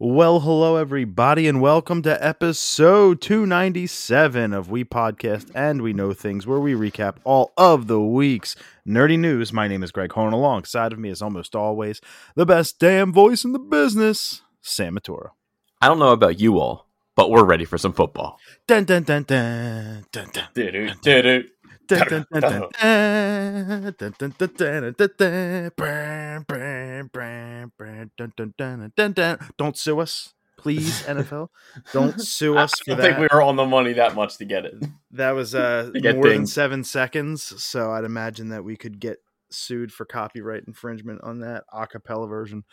Well, hello, everybody, and welcome to episode 297 of We Podcast and We Know Things, where we recap all of the week's nerdy news. My name is Greg Horn. Alongside of me, as almost always, the best damn voice in the business, Sam Matoro. I don't know about you all, but we're ready for some football. Dun, dun, dun, dun, dun, dun. Did it? Dun, dun, dun, dun, dun, dun, dun, dun, dun, dun, dun, brr, brr, brr, brr, dun, dun, dun, dun, dun. Don't sue us, please, NFL. Don't sue us for I don't think we were on the money that much to get it. That was uh, more than seven seconds, so I'd imagine that we could get sued for copyright infringement on that a cappella version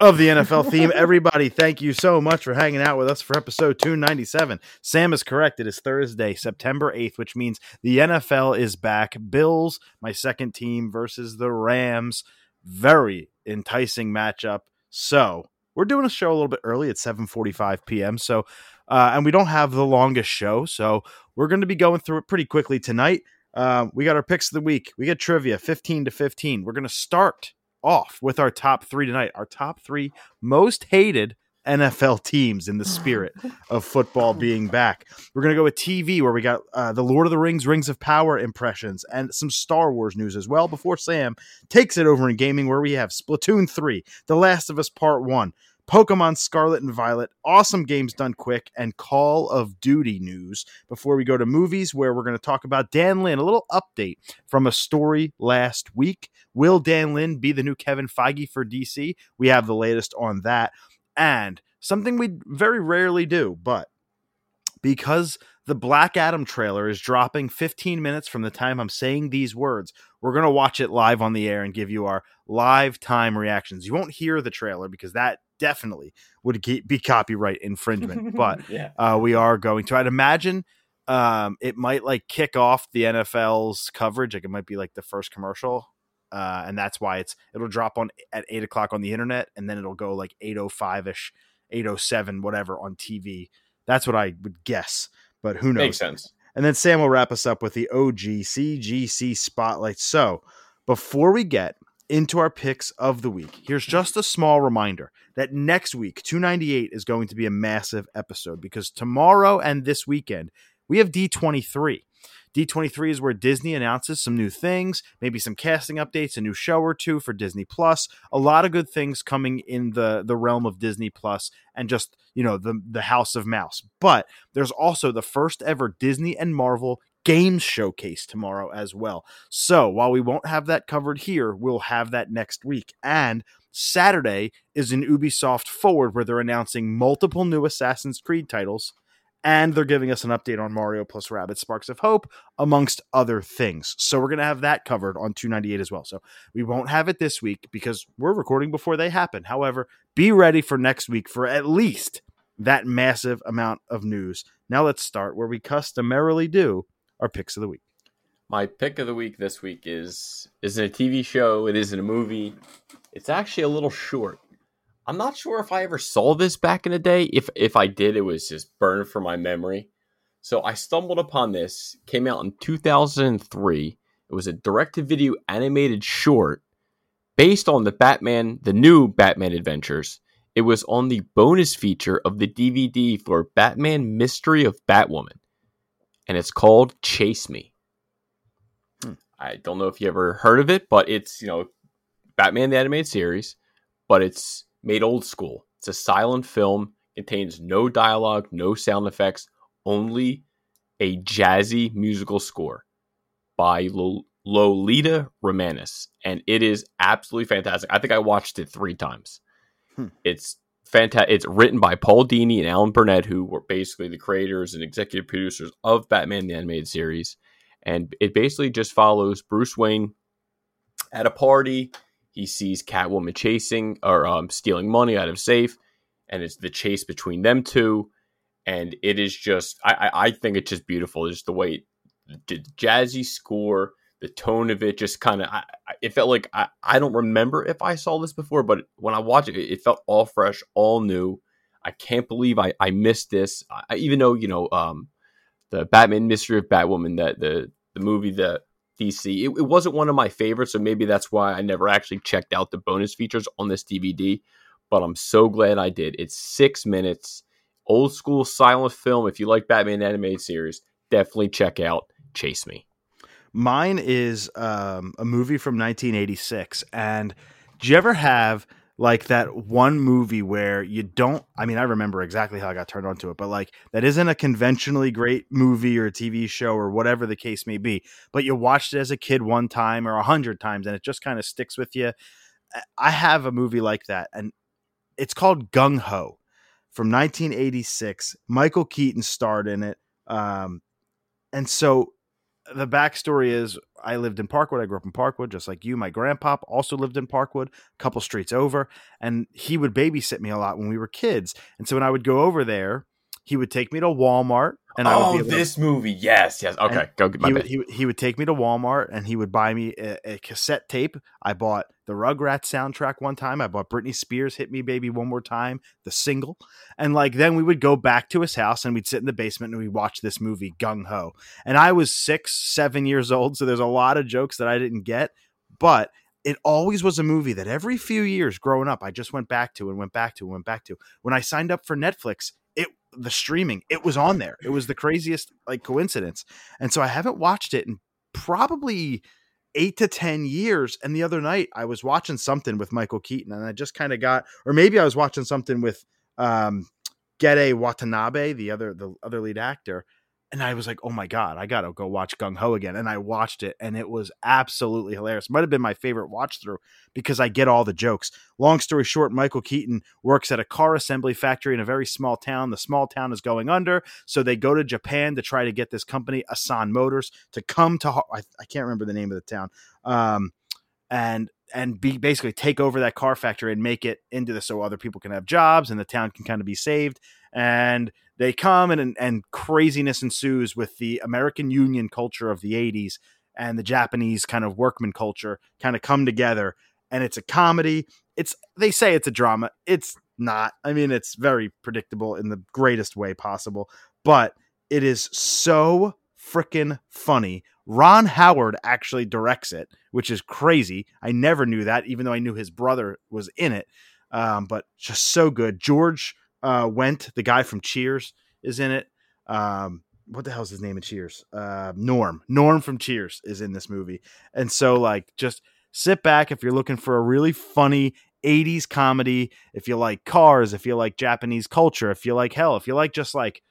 of the NFL theme. Everybody, thank you so much for hanging out with us for episode 297. Sam is correct. It is Thursday, September 8th, which means the NFL is back. Bills, my second team, versus the Rams. Very enticing matchup. So we're doing a show a little bit early at 7:45 p.m. So, uh, and we don't have the longest show, so we're going to be going through it pretty quickly tonight. Um, we got our picks of the week. We got trivia, 15 to 15. We're going to start off with our top three tonight. Our top three most hated NFL teams in the spirit of football being back. We're going to go with TV, where we got uh, the Lord of the Rings, Rings of Power impressions, and some Star Wars news as well. Before Sam takes it over in gaming, where we have Splatoon 3, The Last of Us Part 1, Pokemon Scarlet and Violet, awesome games done quick, and Call of Duty news. Before we go to movies, where we're going to talk about Dan Lin, a little update from a story last week. Will Dan Lin be the new Kevin Feige for DC? We have the latest on that. And something we very rarely do, but because the Black Adam trailer is dropping 15 minutes from the time I'm saying these words, we're going to watch it live on the air and give you our live time reactions. You won't hear the trailer because that definitely would be copyright infringement, but yeah, uh, we are going to. I'd imagine um, it might like kick off the NFL's coverage. Like it might be like the first commercial, uh, and that's why it's it'll drop on at eight o'clock on the internet, and then it'll go like eight oh five ish, eight oh seven, whatever on TV. That's what I would guess, but who knows? makes sense. And then Sam will wrap us up with the OG CGC spotlight. So before we get into our picks of the week, here's just a small reminder that next week, 298 is going to be a massive episode because tomorrow and this weekend, we have D23. D23 is where Disney announces some new things, maybe some casting updates, a new show or two for Disney Plus. A lot of good things coming in the the realm of Disney Plus and just, you know, the the House of Mouse. But there's also the first ever Disney and Marvel games showcase tomorrow as well. So, while we won't have that covered here, we'll have that next week. And Saturday is an Ubisoft Forward where they're announcing multiple new Assassin's Creed titles and they're giving us an update on Mario plus Rabbids Sparks of Hope, amongst other things. So we're going to have that covered on 298 as well. So we won't have it this week because we're recording before they happen. However, be ready for next week for at least that massive amount of news. Now let's start where we customarily do our picks of the week. My pick of the week this week is isn't a TV show. It isn't a movie. It's actually a little short. I'm not sure if I ever saw this back in the day. If if I did, it was just burned from my memory. So I stumbled upon this. Came out in 2003. It was a direct-to-video animated short based on the Batman, the new Batman Adventures. It was on the bonus feature of the DVD for Batman Mystery of Batwoman, and it's called Chase Me. Hmm. I don't know if you ever heard of it, but it's you know Batman the animated series, but it's made old school. It's a silent film, contains no dialogue, no sound effects, only a jazzy musical score by Lo- Lolita Ritmanis, and it is absolutely fantastic. I think I watched it three times. Hmm. It's fantastic. It's written by Paul Dini and Alan Burnett, who were basically the creators and executive producers of Batman the Animated Series, and it basically just follows Bruce Wayne at a party. He sees Catwoman chasing or um, stealing money out of safe, and it's the chase between them two. And it is just, I, I, think it's just beautiful. Just the way the jazzy score, the tone of it, just kind of, it felt like I, I don't remember if I saw this before, but when I watched it, it felt all fresh, all new. I can't believe I, I missed this. I, even though you know um, the Batman Mystery of Batwoman, that the the movie that DC, it, it wasn't one of my favorites, so maybe that's why I never actually checked out the bonus features on this DVD. but I'm so glad I did. It's six minutes, old school silent film. If you like Batman animated series, definitely check out Chase Me. Mine is um, a movie from 1986. And do you ever have like that one movie where you don't? I mean, I remember exactly how I got turned on to it, but like that isn't a conventionally great movie or a TV show or whatever the case may be, but you watched it as a kid one time or a hundred times and it just kind of sticks with you. I have a movie like that, and it's called Gung Ho from 1986. Michael Keaton starred in it. Um, and so the backstory is I lived in Parkwood. I grew up in Parkwood, just like you. My grandpa also lived in Parkwood, a couple streets over, and he would babysit me a lot when we were kids. And so when I would go over there, he would take me to Walmart. And I oh, able to- this movie. Yes, yes. Okay, go get my he, would- he, he would take me to Walmart and he would buy me a, a cassette tape. I bought the Rugrats soundtrack one time. I bought Britney Spears "Hit Me Baby One More Time," the single, and like then we would go back to his house and we'd sit in the basement and we'd watch this movie Gung Ho. And I was six, seven years old, so there's a lot of jokes that I didn't get, but it always was a movie that every few years growing up I just went back to and went back to and went back to. When I signed up for Netflix, it the streaming it was on there. It was the craziest like coincidence. And so I haven't watched it in probably eight to 10 years. And the other night I was watching something with Michael Keaton and I just kind of got, or maybe I was watching something with um, Gedde Watanabe, the other, the other lead actor. And I was like, oh my God, I got to go watch Gung Ho again. And I watched it and it was absolutely hilarious. Might have been my favorite watch through because I get all the jokes. Long story short, Michael Keaton works at a car assembly factory in a very small town. The small town is going under. So they go to Japan to try to get this company, Assan Motors, to come to, I, I can't remember the name of the town. Um, and, and be basically take over that car factory and make it into the so other people can have jobs and the town can kind of be saved. And they come and, and craziness ensues with the American Union culture of the 80s and the Japanese kind of workman culture kind of come together. And it's a comedy. It's they say it's a drama. It's not. I mean, it's very predictable in the greatest way possible, but it is so freaking funny. Ron Howard actually directs it, which is crazy. I never knew that, even though I knew his brother was in it. Um, but just so good. George uh, Wendt, the guy from Cheers, is in it. Um, what the hell's his name in Cheers? Uh, Norm. Norm from Cheers is in this movie. And so, like, just sit back if you're looking for a really funny 80s comedy, if you like cars, if you like Japanese culture, if you like hell, if you like just like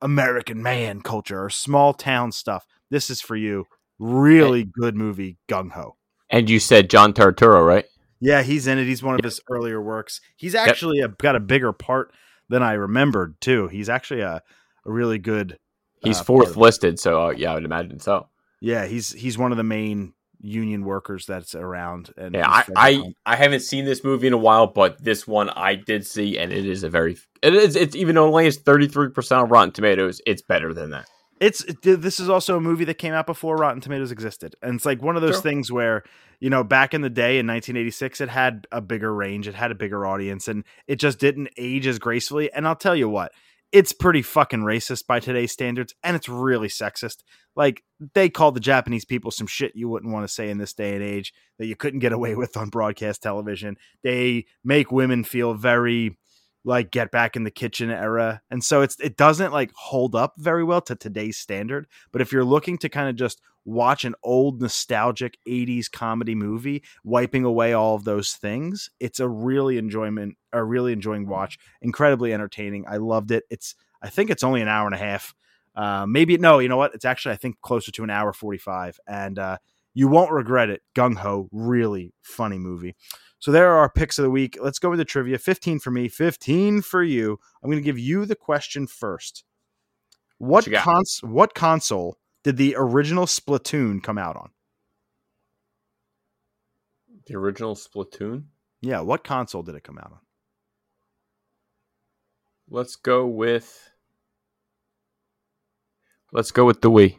American man culture or small town stuff, this is for you. Really good movie, Gung Ho. and you said John Turturro, right? Yeah, he's in it. He's one of his earlier works. He's actually a, got a bigger part than I remembered too. He's actually a, a really good. He's uh, fourth listed, so uh, yeah, I would imagine so. Yeah, he's he's one of the main union workers that's around. And Yeah, I, I. I haven't seen this movie in a while, but this one I did see, and it is a very it is it's even though only has thirty three percent of Rotten Tomatoes, it's better than that. It's this is also a movie that came out before Rotten Tomatoes existed, and it's like one of those Sure. things where you know back in the day in 1986, it had a bigger range, it had a bigger audience, and it just didn't age as gracefully. And I'll tell you what, it's pretty fucking racist by today's standards, and it's really sexist. Like they call the Japanese people some shit you wouldn't want to say in this day and age that you couldn't get away with on broadcast television. They make women feel very like get back in the kitchen era and so it's it doesn't like hold up very well to today's standard but if you're looking to kind of just watch an old nostalgic 80s comedy movie wiping away all of those things it's a really enjoyment a really enjoying watch incredibly entertaining i loved it it's i think it's only an hour and a half uh, maybe no you know what it's actually i think closer to an hour 45 and uh, you won't regret it gung-ho really funny movie so there are our picks of the week. Let's go with the trivia. 15 for me, 15 for you. I'm going to give you the question first. What you got? cons- what console did the original Splatoon come out on? The original Splatoon. Yeah, what console did it come out on? Let's go with let's go with the Wii.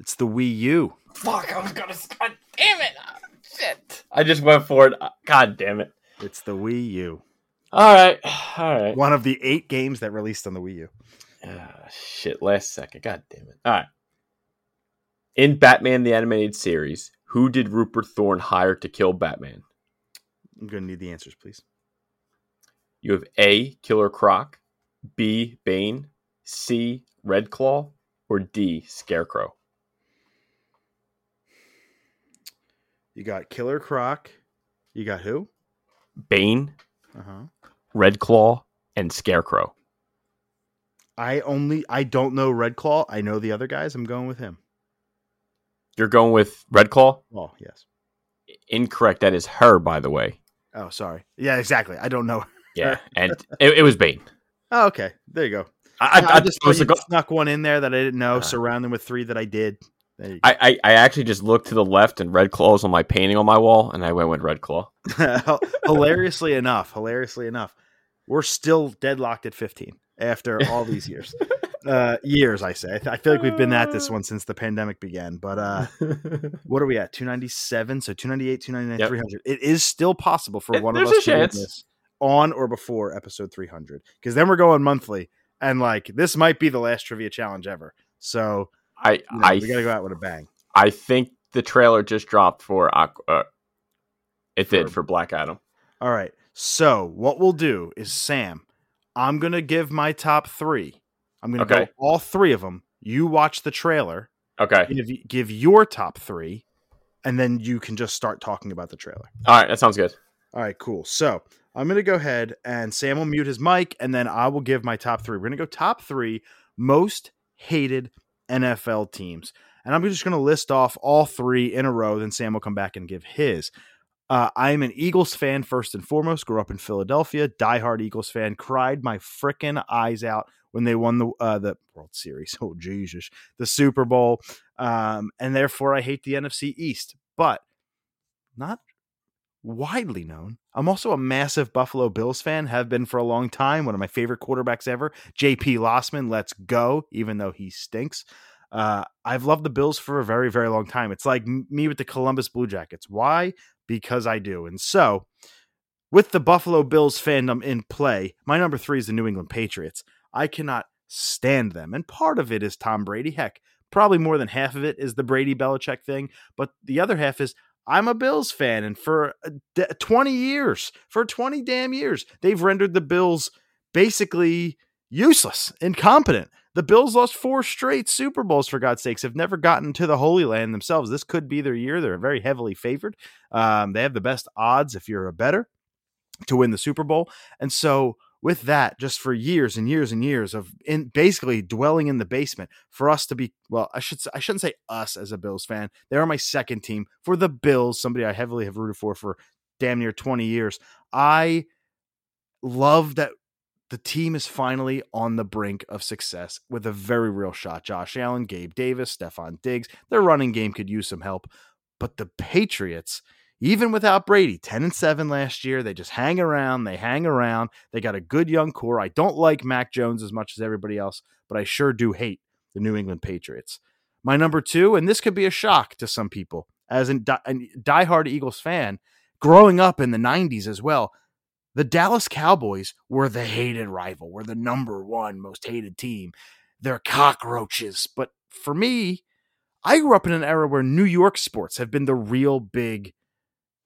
It's the Wii U. Fuck! I was gonna. God damn it! Shit! I just went for it. Ah, God damn it! It's the Wii U. All right, all right. One of the 8 games that released on the Wii U. Ah, shit, last second. God damn it. All right. In Batman the Animated Series, who did Rupert Thorne hire to kill Batman? I'm going to need the answers, please. You have A. Killer Croc, B. Bane, C. Red Claw, or D. Scarecrow. You got Killer Croc. You got who? Bane, Uh huh. Red Claw, and Scarecrow. I only I don't know Red Claw. I know the other guys. I'm going with him. You're going with Red Claw? Oh yes. Incorrect. That is her, by the way. Oh sorry. Yeah, exactly. I don't know. Yeah, and it, it was Bane. Oh, okay. There you go. I, I, I, just I was thought you like, snuck one in there that I didn't know. Uh. surround them with three that I did. I, I, I actually just looked to the left and Red Claw was on my painting on my wall, and I went with Red Claw. hilariously enough, hilariously enough, we're still deadlocked at 15 after all these years. uh, years, I say. I, th- I feel like we've been at this one since the pandemic began. But uh, what are we at? 297. So 298, 299, Yep. 300. It is still possible for It- one of us to win this on or before episode 300. Because then we're going monthly. And like, this might be the last trivia challenge ever. So I you know, I we got to go out with a bang. I think the trailer just dropped for uh, it For- did for Black Adam. All right. So what we'll do is Sam, I'm gonna give my top three. I'm gonna go all three of them. You watch the trailer, Okay, give, give your top three, and then you can just start talking about the trailer. all right, that sounds good. All right, cool. So I'm gonna go ahead and Sam will mute his mic, and then I will give my top three. We're gonna go top three most hated NFL teams, and I'm just gonna list off all three in a row. Then Sam will come back and give his. Uh, I'm an Eagles fan first and foremost. Grew up in Philadelphia, diehard Eagles fan. Cried my frickin' eyes out when they won the uh, the World Series. Oh Jesus, the Super Bowl, um, and therefore I hate the NFC East. But not widely known. I'm also a massive Buffalo Bills fan. Have been for a long time. One of my favorite quarterbacks ever, J.P. Losman. Let's go, even though he stinks. Uh, I've loved the Bills for a very, very long time. It's like me with the Columbus Blue Jackets. Why? Because I do. And so, with the Buffalo Bills fandom in play, my number three is the New England Patriots. I cannot stand them. And part of it is Tom Brady. Heck, probably more than half of it is the Brady Belichick thing. But the other half is I'm a Bills fan. And for 20 years, for 20 damn years, they've rendered the Bills basically useless, incompetent. The Bills lost four straight Super Bowls, for God's sakes, have never gotten to the Holy Land themselves. This could be their year. They're very heavily favored. Um, they have the best odds, if you're a better, to win the Super Bowl. And so, with that, just for years and years and years of in basically dwelling in the basement, for us to be well, I should I shouldn't say us as a Bills fan. They are my second team for the Bills, somebody I heavily have rooted for for damn near 20 years. I love that the team is finally on the brink of success with a very real shot. Josh Allen, Gabe Davis, Stefon Diggs, their running game could use some help. But the Patriots, even without Brady, 10 and 7 last year, they just hang around. They hang around. They got a good young core. I don't like Mac Jones as much as everybody else, but I sure do hate the New England Patriots. My number two, and this could be a shock to some people, as a die- a diehard Eagles fan, growing up in the 90s as well, the Dallas Cowboys were the hated rival, were the number one most hated team. They're cockroaches. But for me, I grew up in an era where New York sports have been the real big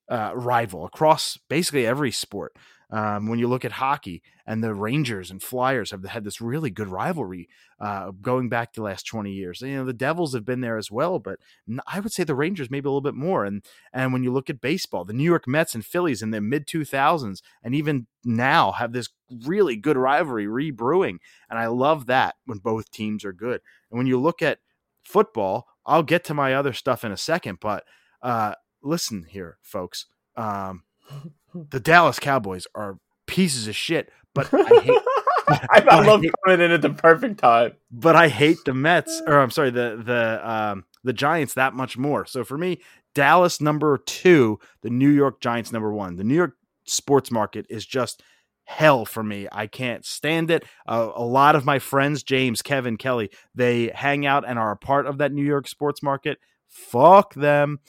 uh, rival across basically every sport. Um, when you look at hockey and the Rangers and Flyers have had this really good rivalry uh, going back the last 20 years. You know, the Devils have been there as well, but I would say the Rangers maybe a little bit more. And and when you look at baseball, the New York Mets and Phillies in the mid 2000s and even now have this really good rivalry rebrewing. And I love that when both teams are good. And when you look at football, I'll get to my other stuff in a second, but uh, listen here, folks. Um, the Dallas Cowboys are pieces of shit, but I hate I, I love coming in at the perfect time. but I hate the Mets or I'm sorry, the the um the Giants that much more. So for me, Dallas number 2, the New York Giants number 1. The New York sports market is just hell for me. I can't stand it. Uh, a lot of my friends, James, Kevin, Kelly, they hang out and are a part of that New York sports market. Fuck them.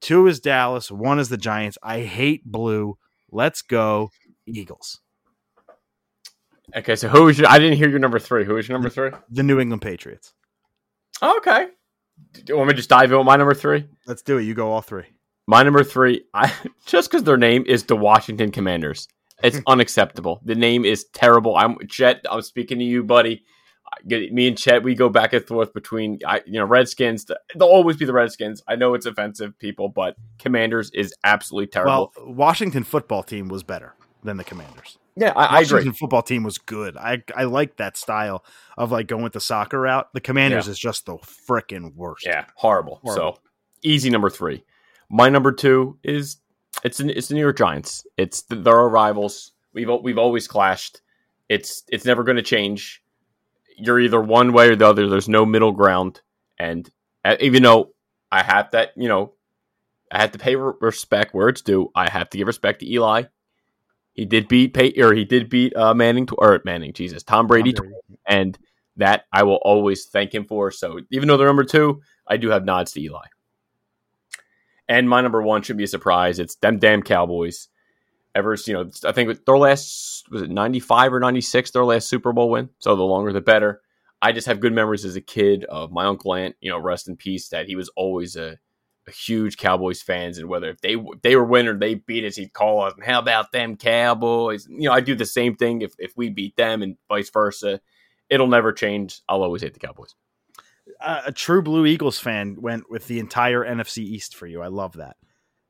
Two is Dallas, one is the Giants. I hate blue. Let's go Eagles. Okay, so who was your? I didn't hear your number three. Who was your number three? The New England Patriots. Oh, okay. Do you want me to just dive in with my number three? Let's do it. You go all three. My number three, I just because their name is the Washington Commanders. It's unacceptable. The name is terrible. I'm Chet. I'm speaking to you, buddy. Me and Chet, we go back and forth between, you know, Redskins. They'll always be the Redskins. I know it's offensive, people, but Commanders is absolutely terrible. Well, Washington football team was better than the Commanders. Yeah, I, I agree. The football team was good. I I like that style of like going with the soccer route. The Commanders yeah. is just the freaking worst. Yeah, horrible. horrible. So easy number three. My number two is it's it's the New York Giants. It's they're our rivals. We've we've always clashed. It's it's never going to change. You're either one way or the other. There's no middle ground. And uh, even though I have that, you know, I have to pay respect where it's due. I have to give respect to Eli. He did beat Pay or he did beat uh, Manning to, or Manning, Jesus, Tom Brady, Tom Brady. and that I will always thank him for. So even though they're number two, I do have nods to Eli. And my number one should be a surprise. It's them damn Cowboys. Ever, you know, I think their last was it ninety five or ninety six, their last Super Bowl win. So the longer the better. I just have good memories as a kid of my uncle Ant. You know, rest in peace. That he was always a, a huge Cowboys fans, and whether if they they were winning, they beat us, he'd call us. How about them Cowboys? You know, I do the same thing if if we beat them, and vice versa. It'll never change. I'll always hate the Cowboys a true Blue Eagles fan went with the entire NFC East for you. I love that.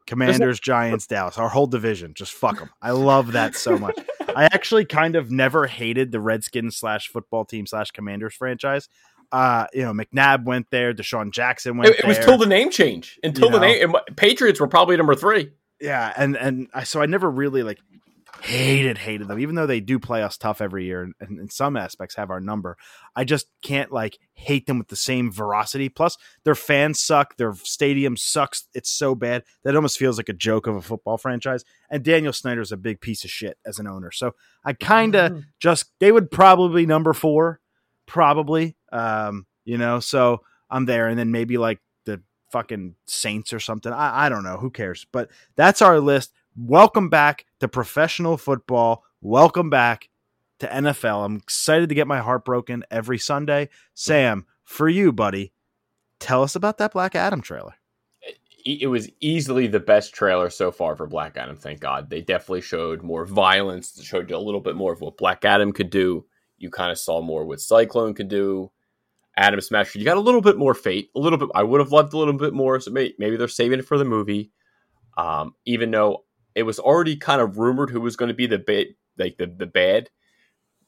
Commanders, Giants, Dallas, our whole division. Just fuck them. I love that so much. I actually kind of never hated the Redskins slash football team slash Commanders franchise. Uh, you know, McNabb went there. DeSean Jackson went. It, it was till the name change. Until you the know? name, Patriots were probably number three. Yeah, and and I, so I never really like hated hated them. Even though they do play us tough every year and, and, in some aspects have our number i just can't like hate them with the same veracity. Plus their fans suck their stadium sucks it's so bad that almost feels like a joke of a football franchise. And daniel snyder's a big piece of shit as an owner. So i kind of mm-hmm. just they would probably number four probably um you know so i'm there. And then maybe like the fucking saints or something. I, I don't know. Who cares? But that's our list welcome back to professional football. Welcome back to NFL. I'm excited to get my heart broken every Sunday. Sam, for you, buddy, tell us about that Black Adam trailer. It was easily the best trailer so far for Black Adam. Thank God. They definitely showed more violence, showed you a little bit more of what Black Adam could do. You kind of saw more what Cyclone could do. Atom Smasher, you got a little bit more fate, a little bit. I would have loved a little bit more. So maybe, maybe they're saving it for the movie. Um, even though it was already kind of rumored who was going to be the bad, like the the bad.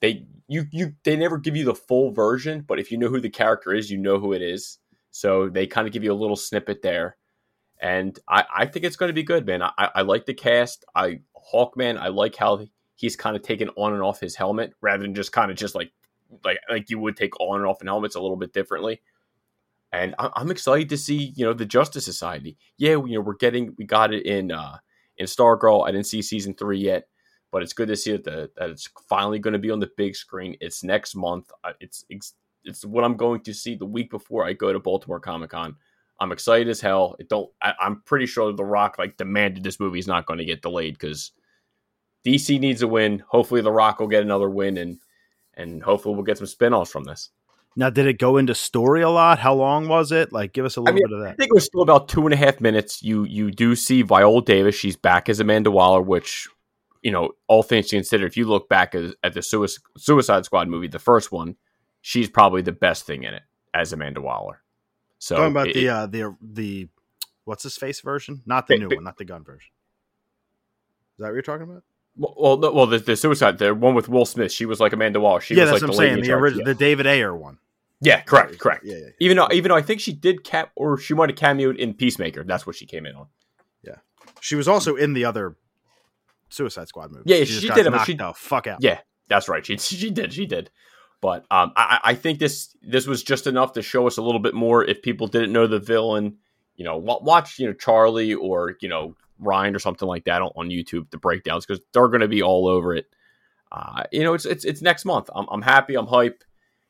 They you you they never give you the full version, but if you know who the character is, you know who it is. So they kind of give you a little snippet there, and I I think it's going to be good, man. I I like the cast. I Hawkman. I like how he's kind of taken on and off his helmet rather than just kind of just like like like you would take on and off an helmets a little bit differently. And I'm excited to see you know the Justice Society. Yeah, you know we're getting we got it in uh in Stargirl. I didn't see season three yet, but it's good to see that, the, that it's finally going to be on the big screen. It's next month. It's it's what I'm going to see the week before I go to Baltimore Comic Con. I'm excited as hell. It don't. I, am pretty sure The Rock like demanded this movie is not going to get delayed because DC needs a win. Hopefully, The Rock will get another win and and hopefully we'll get some spin-offs from this. Now, did it go into story a lot? How long was it? Like, give us a little I mean, bit of that. I think it was still about two and a half minutes. You you do see Viola Davis; she's back as Amanda Waller, which you know, all things considered, if you look back at, at the Suicide Squad movie, the first one, she's probably the best thing in it as Amanda Waller. So talking about it, the uh, the the what's his face version, not the new one, not the gun version. Is that what you're talking about? Well, no, well, the, the suicide, the one with Will Smith, she was like Amanda Waller. She yeah, was that's like what I'm saying. The original, yeah. the David Ayer one. Yeah, correct, correct. Yeah, yeah, yeah, Even though, even though I think she did cap, or she might have cameoed in Peacemaker. That's what she came in on. Yeah, she was also in the other Suicide Squad movie. Yeah, she, she did. But she the fuck out. Yeah, that's right. She she did. She did. But um, I, I think this this was just enough to show us a little bit more. If people didn't know the villain, you know, watch you know Charlie or you know Ryan or something like that on, on YouTube, the breakdowns because they're going to be all over it. Uh, you know, it's it's it's next month. I'm I'm happy. I'm hype.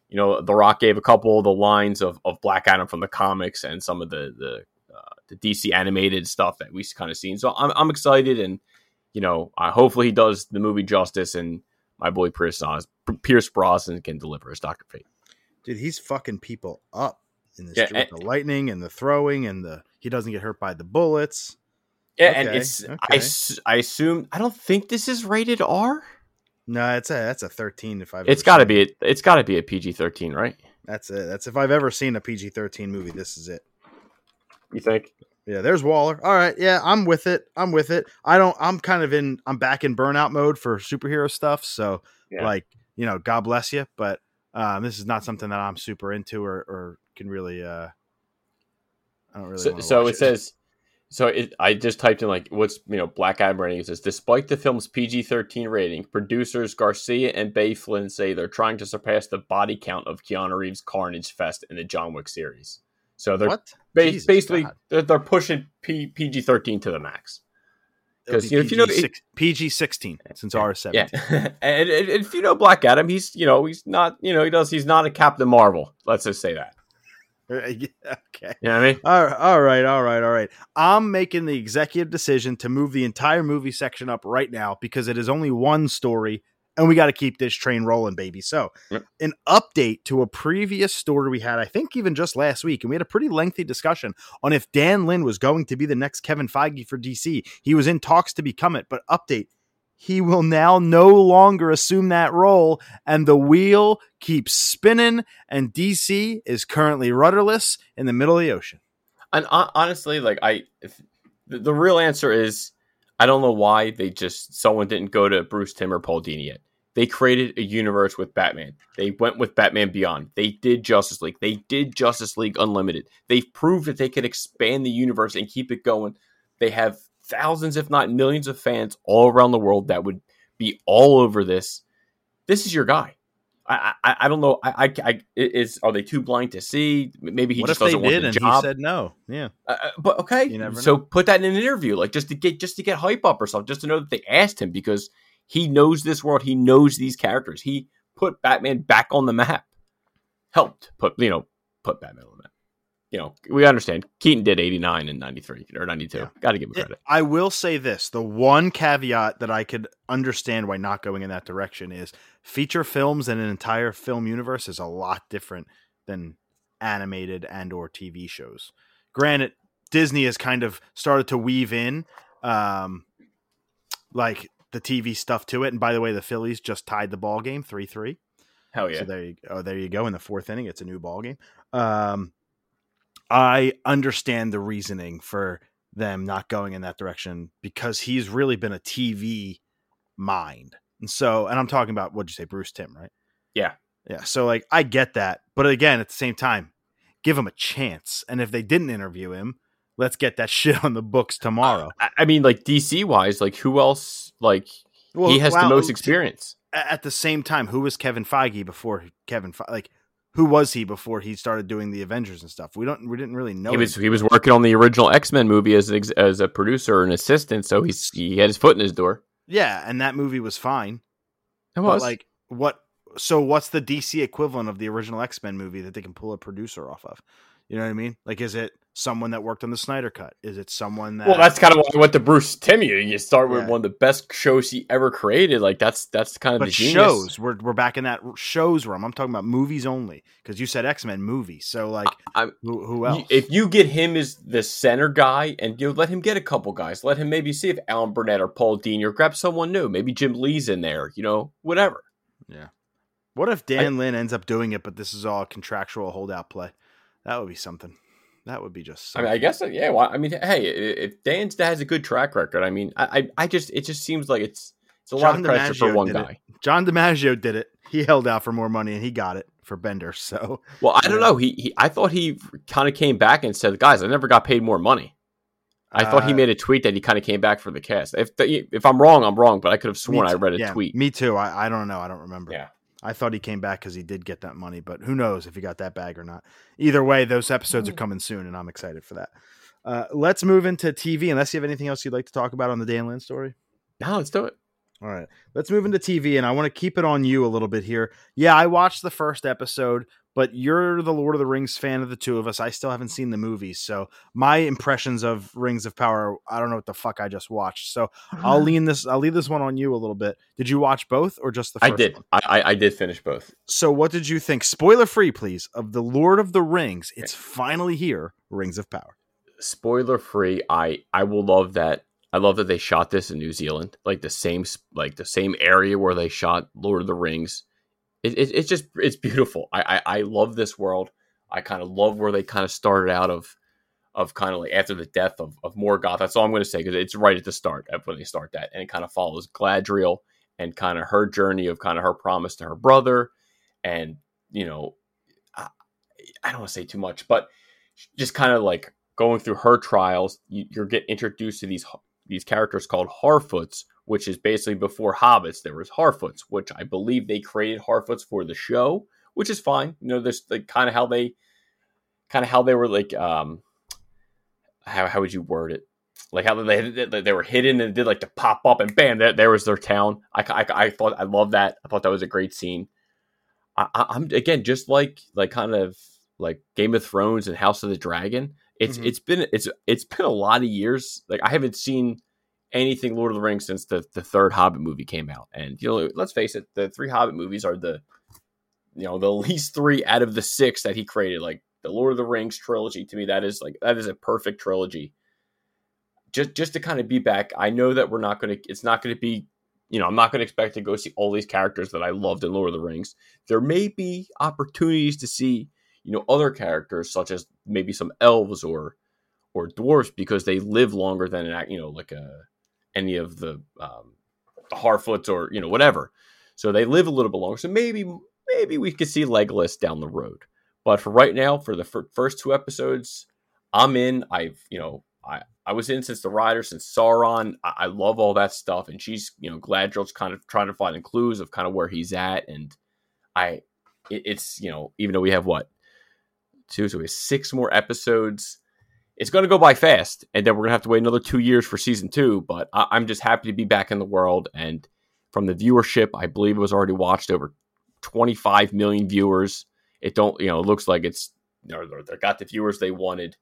You know, The Rock gave a couple of the lines of, of Black Adam from the comics and some of the the uh, the DC animated stuff that we've kind of seen. So I'm I'm excited, and you know, uh, hopefully he does the movie justice, and my boy Pierce Pierce Brosnan can deliver as Doctor Fate. Dude, he's fucking people up in this yeah, and, the lightning and the throwing and the he doesn't get hurt by the bullets Yeah, and Okay, it's I, okay. assume I don't think this is rated R. No, it's a that's a thirteen. If I've It's ever got to be it. a, it's got to be a PG thirteen, right? That's it. That's if I've ever seen a PG thirteen movie. This is it. You think? Yeah, there's Waller. All right, yeah, I'm with it. I'm with it. I don't. I'm kind of in. I'm back in burnout mode for superhero stuff. So, Yeah. like, you know, God bless you. But um, this is not something that I'm super into or, or can really. uh I don't really. so so watch it says so it, i just typed in like what's you know black adam rating it says despite the film's pg-13 rating producers garcia and beau flynn say they're trying to surpass the body count of keanu reeves carnage fest in the john wick series. So they're ba- basically they're, they're pushing P- pg-13 to the max. It'll 'cause, be you know, if you know- PG six- PG sixteen since R is yeah. And- and if you know black adam he's you know he's not you know he does he's not a captain marvel let's just say that Yeah, okay. you know what i mean All right, all right, all right, all right. I'm making the executive decision to move the entire movie section up right now because it is only one story and we got to keep this train rolling, baby. So, Yep. an update to a previous story we had, I think even just last week, and we had a pretty lengthy discussion on if Dan Lin was going to be the next Kevin Feige for DC. He was in talks to become it, but update. He will now no longer assume that role, and the wheel keeps spinning, and DC is currently rudderless in the middle of the ocean. And hon- honestly, like I, if, the, the real answer is I don't know why they just someone didn't go to Bruce Timm or Paul Dini yet. They created a universe with Batman. They went with Batman Beyond. They did Justice League. They did Justice League Unlimited. They've proved that they could expand the universe and keep it going. They have thousands, if not millions, of fans all around the world that would be all over this. This is your guy. I I, I don't know. I, I, I is are they too blind to see? Maybe he what just doesn't want the job. he said no? Yeah. Uh, uh, but okay, so put that in an interview, like just to get just to get hype up or something, just to know that they asked him because he knows this world, he knows these characters. He put Batman back on the map, helped put you know put Batman on the map. You know, we understand Keaton did eighty nine and ninety three or ninety two. Yeah. Got to give him It- credit. I will say this: the one caveat that I could understand why not going in that direction is feature films and an entire film universe is a lot different than animated and or TV shows. Granted, Disney has kind of started to weave in, um, like the TV stuff to it. And by the way, the Phillies just tied the ball game three three. Hell yeah, So there you oh, there you go. In the fourth inning, it's a new ball game. Um, I understand the reasoning for them not going in that direction because he's really been a TV mind, and so and I'm talking about what'd you say, Bruce Timm, right? Yeah. yeah. So like I get that, but again, at the same time, give him a chance. And if they didn't interview him, let's get that shit on the books tomorrow. I, I mean, like DC wise, like who else? Like Well, he has wow, the most experience. at the same time, who was Kevin Feige before Kevin Fe- like who was he before he started doing the Avengers and stuff? We don't we didn't really know. he was him. he was working on the original X Men movie as ex- as a producer and assistant, so he's he had his foot in his door. yeah, and that movie was fine. It But was like what so what's the DC equivalent of the original X-Men movie that they can pull a producer off of? You know what I mean? Like is it someone that worked on the Snyder cut? Is it someone that Well, that's kind of why I went to Bruce Timmy. You start with Yeah. one of the best shows he ever created. Like that's that's kind of but the genius. shows we're we're back in that shows room. I'm talking about movies only because you said X-Men movie. So like I'm- who, who else? If you get him as the center guy, and you let him get a couple guys, let him maybe see if Alan Burnett or Paul Dini or grab someone new. Maybe Jim Lee's in there. You know, whatever. Yeah. What if Dan Lin ends up doing it, but this is all contractual holdout play? That would be something. That would be just. I mean, I guess yeah. Well, I mean, hey, if Dan has a good track record, I mean, I I, I just it just seems like it's it's a lot John of pressure for one did it. guy. John DiMaggio did it. He held out for more money and he got it for Bender. So Well, I don't know. He, he I thought he kind of came back and said, "Guys, I never got paid more money." I thought he Uh, made a tweet that he kind of came back for the cast. If the, if I'm wrong, I'm wrong, but I could have sworn I read a Yeah, tweet. Me too. I, I don't know. I don't remember. Yeah. I thought he came back because he did get that money, but who knows if he got that bag or not. Either way, those episodes are coming soon, and I'm excited for that. Uh, let's move into TV, unless you have anything else you'd like to talk about on the Dan Lin story. Now let's do it. All right, let's move into TV, and I want to keep it on you a little bit here. Yeah, I watched the first episode, but you're the Lord of the Rings fan of the two of us. I still haven't seen the movies, so my impressions of Rings of Power, I don't know what the fuck I just watched. So I'll lean this, I'll leave this one on you a little bit. Did you watch both or just the I did. one? I, I I did finish both. So what did you think? Spoiler free, please, of the Lord of the Rings. It's finally here, Rings of Power. Spoiler free. I I will love that I love that they shot this in New Zealand, like the same like the same area where they shot Lord of the Rings. It, it, it's just it's beautiful. I, I I love this world. I kind of love where they kind of started out of of kind of like after the death of, of Morgoth. That's all I'm going to say because it's right at the start of when they start that, and it kind of follows Galadriel and kind of her journey of kind of her promise to her brother, and you know, I, I don't want to say too much, but just kind of like going through her trials. You, you're getting introduced to these these characters called Harfoots, which is basically before Hobbits there was Harfoots, which I believe they created Harfoots for the show, which is fine. You know, this like kind of how they kind of how they were like um how how would you word it? Like how they they were hidden and did like to pop up and bam, there, there was their town. I, I, I thought I love that. I thought that was a great scene. I, I'm again just like like kind of like Game of Thrones and House of the Dragon. It's mm-hmm. it's been it's it's been a lot of years. Like I haven't seen anything Lord of the Rings since the the third Hobbit movie came out. And you know, let's face it, the three Hobbit movies are the you know the least three out of the six that he created. Like the Lord of the Rings trilogy to me that is like that is a perfect trilogy. Just just to kind of be back, I know that we're not going to it's not going to be you know, I'm not going to expect to go see all these characters that I loved in Lord of the Rings. There may be opportunities to see, you know, other characters such as maybe some elves or or dwarfs because they live longer than an you know like a any of the um, Harfoots or you know whatever. So they live a little bit longer. So maybe maybe we could see Legolas down the road. But for right now, for the first two episodes, I'm in. I've you know I I was in since the Rider, since Sauron. I, I love all that stuff, and she's you know Galadriel's kind of trying to find clues of kind of where he's at, and I it, it's you know even though we have what two, so we have six more episodes. It's going to go by fast, and then we're going to have to wait another two years for season two. But I, I'm just happy to be back in the world, and from the viewership, I believe it was already watched over 25 million viewers it don't you know it looks like it's they got the viewers they wanted.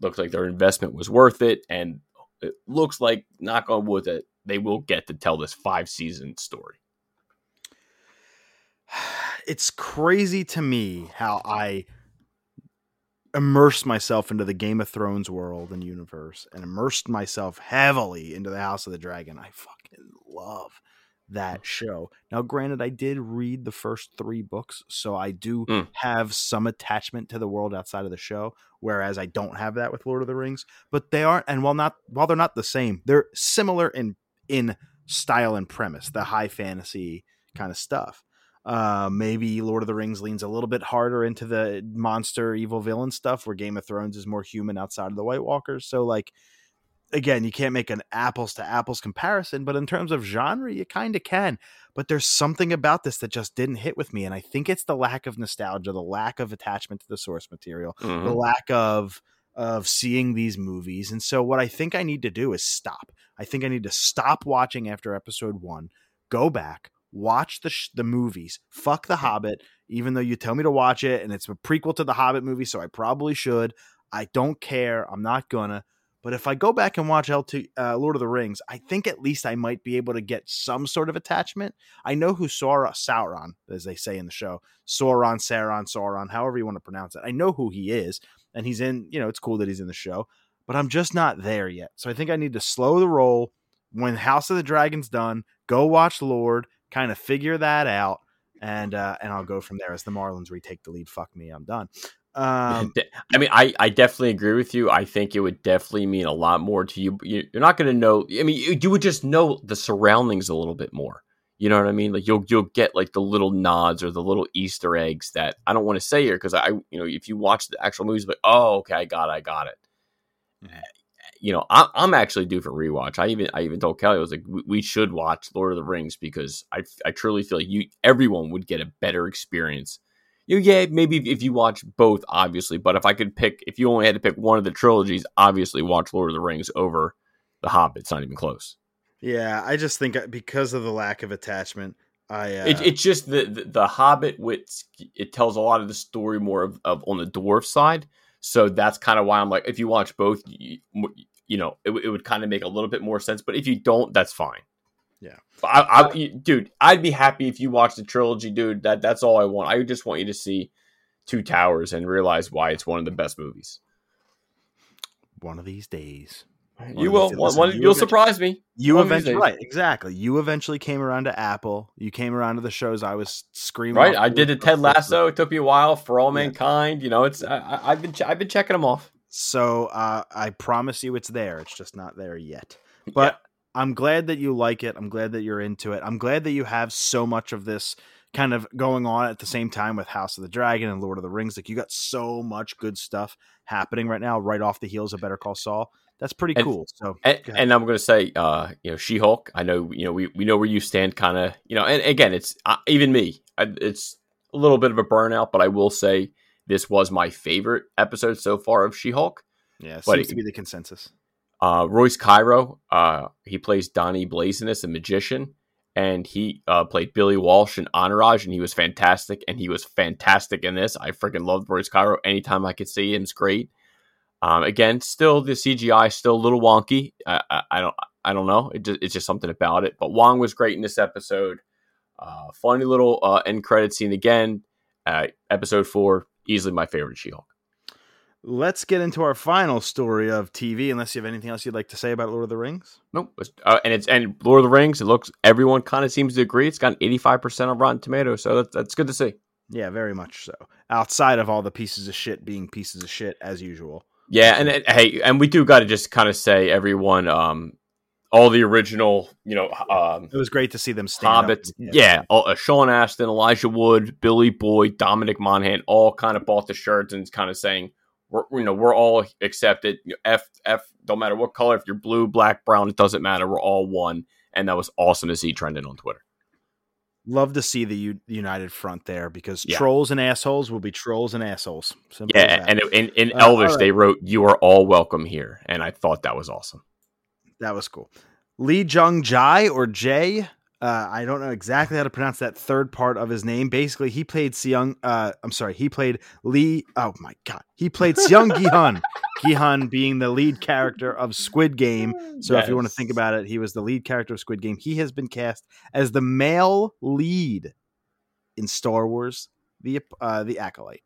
Looks like their investment was worth it, and it looks like knock on wood that they will get to tell this five season story. It's crazy to me how I immersed myself into the Game of Thrones world and universe and immersed myself heavily into the House of the Dragon. I fucking love that show. Now, granted, I did read the first three books, so I do mm. have some attachment to the world outside of the show, whereas I don't have that with Lord of the Rings. But they aren't, and while not while they're not the same, they're similar in in style and premise, the high fantasy kind of stuff. Uh, maybe Lord of the Rings leans a little bit harder into the monster, evil villain stuff, where Game of Thrones is more human outside of the White Walkers. So, like, again, you can't make an apples to apples comparison, but in terms of genre, you kind of can. But there's something about this that just didn't hit with me. And I think it's the lack of nostalgia, the lack of attachment to the source material, mm-hmm. the lack of of seeing these movies. And so what I think I need to do is stop. I think I need to stop watching after episode 1, go back, watch the sh- the movies. Fuck The Hobbit, even though you tell me to watch it and it's a prequel to the Hobbit movie, so I probably should. I don't care. I'm not gonna but if I go back and watch LT, uh, Lord of the Rings, I think at least I might be able to get some sort of attachment. I know who Sauron, Sauron, as they say in the show, Sauron, Sauron, Sauron, however you want to pronounce it. I know who he is, and he's in. You know, it's cool that he's in the show, but I'm just not there yet. So I think I need to slow the roll. When House of the Dragon's done, go watch Lord, kind of figure that out, and uh, and I'll go from there. As the Marlins retake the lead, fuck me, I'm done. Um, I mean, I, I definitely agree with you. I think it would definitely mean a lot more to you. You're not going to know. I mean, you, you, would just know the surroundings a little bit more. You know what I mean? Like you'll you'll get like the little nods or the little Easter eggs that I don't want to say here because I you know if you watch the actual movies, like oh okay, I got it, I got it. You know, I, am actually due for rewatch. I even I even told Kelly I was like we, we should watch Lord of the Rings because I I truly feel like you everyone would get a better experience you know, yeah, maybe if you watch both, obviously, but if I could pick, if you only had to pick one of the trilogies, obviously watch Lord of the Rings over The Hobbit. It's not even close. Yeah, I just think uh, because of the lack of attachment, I uh... it, it's just the, the, the Hobbit. which it tells a lot of the story more of, of on the dwarf side, so that's kind of why I'm like, if you watch both, you, you know, it, it would kind of make a little bit more sense. But if you don't, that's fine. Yeah, I, I, dude, I'd be happy if you watched the trilogy, dude. That that's all I want. I just want you to see Two Towers and realize why it's one of the best movies. One of these days, You will. One, one, you will surprise me. You eventually, right? Exactly. You eventually came around to Apple. You came around to the shows I was screaming. Right. I did a Ted Lasso. It took me a while. For All Mankind. Yeah. You know, it's. I, have been. I've been checking them off. So uh, I promise you, it's there. It's just not there yet. But yeah. I'm glad that you like it. I'm glad that you're into it. I'm glad that you have so much of this kind of going on at the same time with House of the Dragon and Lord of the Rings. Like you got so much good stuff happening right now, right off the heels of Better Call Saul. That's pretty and, cool. So, and, and I'm going to say, uh, you know, She Hulk. I know, you know, we we know where you stand, kind of, you know. And again, it's uh, even me. I, it's a little bit of a burnout, but I will say this was my favorite episode so far of She Hulk. Yeah, seems it, to be the consensus. Uh, Rhys Coiro, uh, he plays Donnie Blazinus, a magician, and he uh, played Billy Walsh in Entourage, and he was fantastic. And he was fantastic in this. I freaking loved Rhys Coiro. Anytime I could see him, it's great. Um, again, still the CGI still a little wonky. I, I, I don't I don't know. It just, it's just something about it. But Wong was great in this episode. Uh, funny little uh, end credit scene again. Uh, episode four, easily my favorite She-Hulk. Let's get into our final story of TV. Unless you have anything else you'd like to say about Lord of the Rings. Nope. Uh, and it's and Lord of the Rings. It looks everyone kind of seems to agree. It's got eighty five percent on Rotten Tomatoes, so that's, that's good to see. Yeah, very much so. Outside of all the pieces of shit being pieces of shit as usual. Yeah, and, and hey, and we do got to just kind of say everyone, um, all the original, you know, um, it was great to see them stand Hobbits. Yeah, yeah all, uh, Sean Astin, Elijah Wood, Billy Boyd, Dominic Monaghan, all kind of bought the shirts and kind of saying, we're, you know, we're all accepted. F F, don't matter what color, if you're blue, black, brown, it doesn't matter. We're all one, and that was awesome to see trending on Twitter love to see the united front there because yeah. trolls and assholes will be trolls and assholes. Simple yeah, and in, in uh, Elvish right. they wrote "You are all welcome here," and I thought that was awesome. That was cool. Lee Jung Jai or Jay uh, I don't know exactly how to pronounce that third part of his name. Basically, he played Seung. Uh, I'm sorry, he played Lee. Oh my god, he played Seung Gi-hun. Gi-hun being the lead character of Squid Game. So yes. if you want to think about it, he was the lead character of Squid Game. He has been cast as the male lead in Star Wars: the uh, the Acolyte.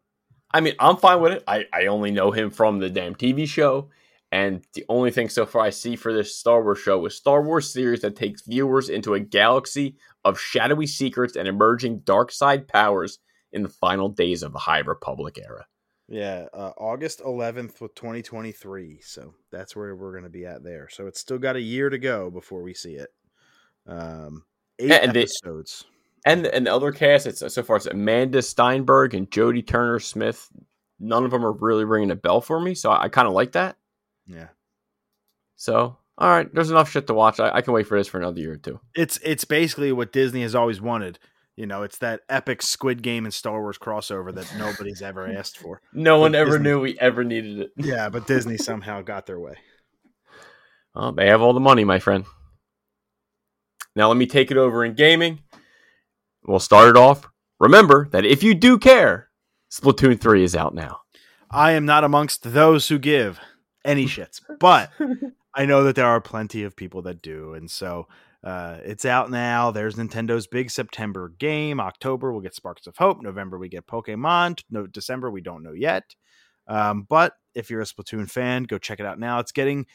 I mean, I'm fine with it. I, I only know him from the damn TV show. And the only thing so far I see for this Star Wars show is Star Wars series that takes viewers into a galaxy of shadowy secrets and emerging dark side powers in the final days of the High Republic era. Yeah, uh, August 11th with 2023. So that's where we're going to be at there. So it's still got a year to go before we see it. Um, eight and episodes. The, and and the other cast, it's so far it's Amanda Stenberg and Jodie Turner Smith. None of them are really ringing a bell for me, so I, I kind of like that. Yeah. So, all right, there's enough shit to watch. I, I, can wait for this for another year or two. It's it's basically what Disney has always wanted. You know, it's that epic Squid Game and Star Wars crossover that nobody's ever asked for. No one ever Disney, knew we ever needed it. Yeah, but Disney somehow got their way. Well, they have all the money, my friend. Now let me take it over in gaming. We'll start it off. Remember that if you do care, Splatoon 3 is out now. I am not amongst those who give any shits. But I know that there are plenty of people that do, and so uh, it's out now. There's Nintendo's big September game. October we'll get Sparks of Hope. November we get Pokemon. No, December we don't know yet. Um, but if you're a Splatoon fan, go check it out now. It's getting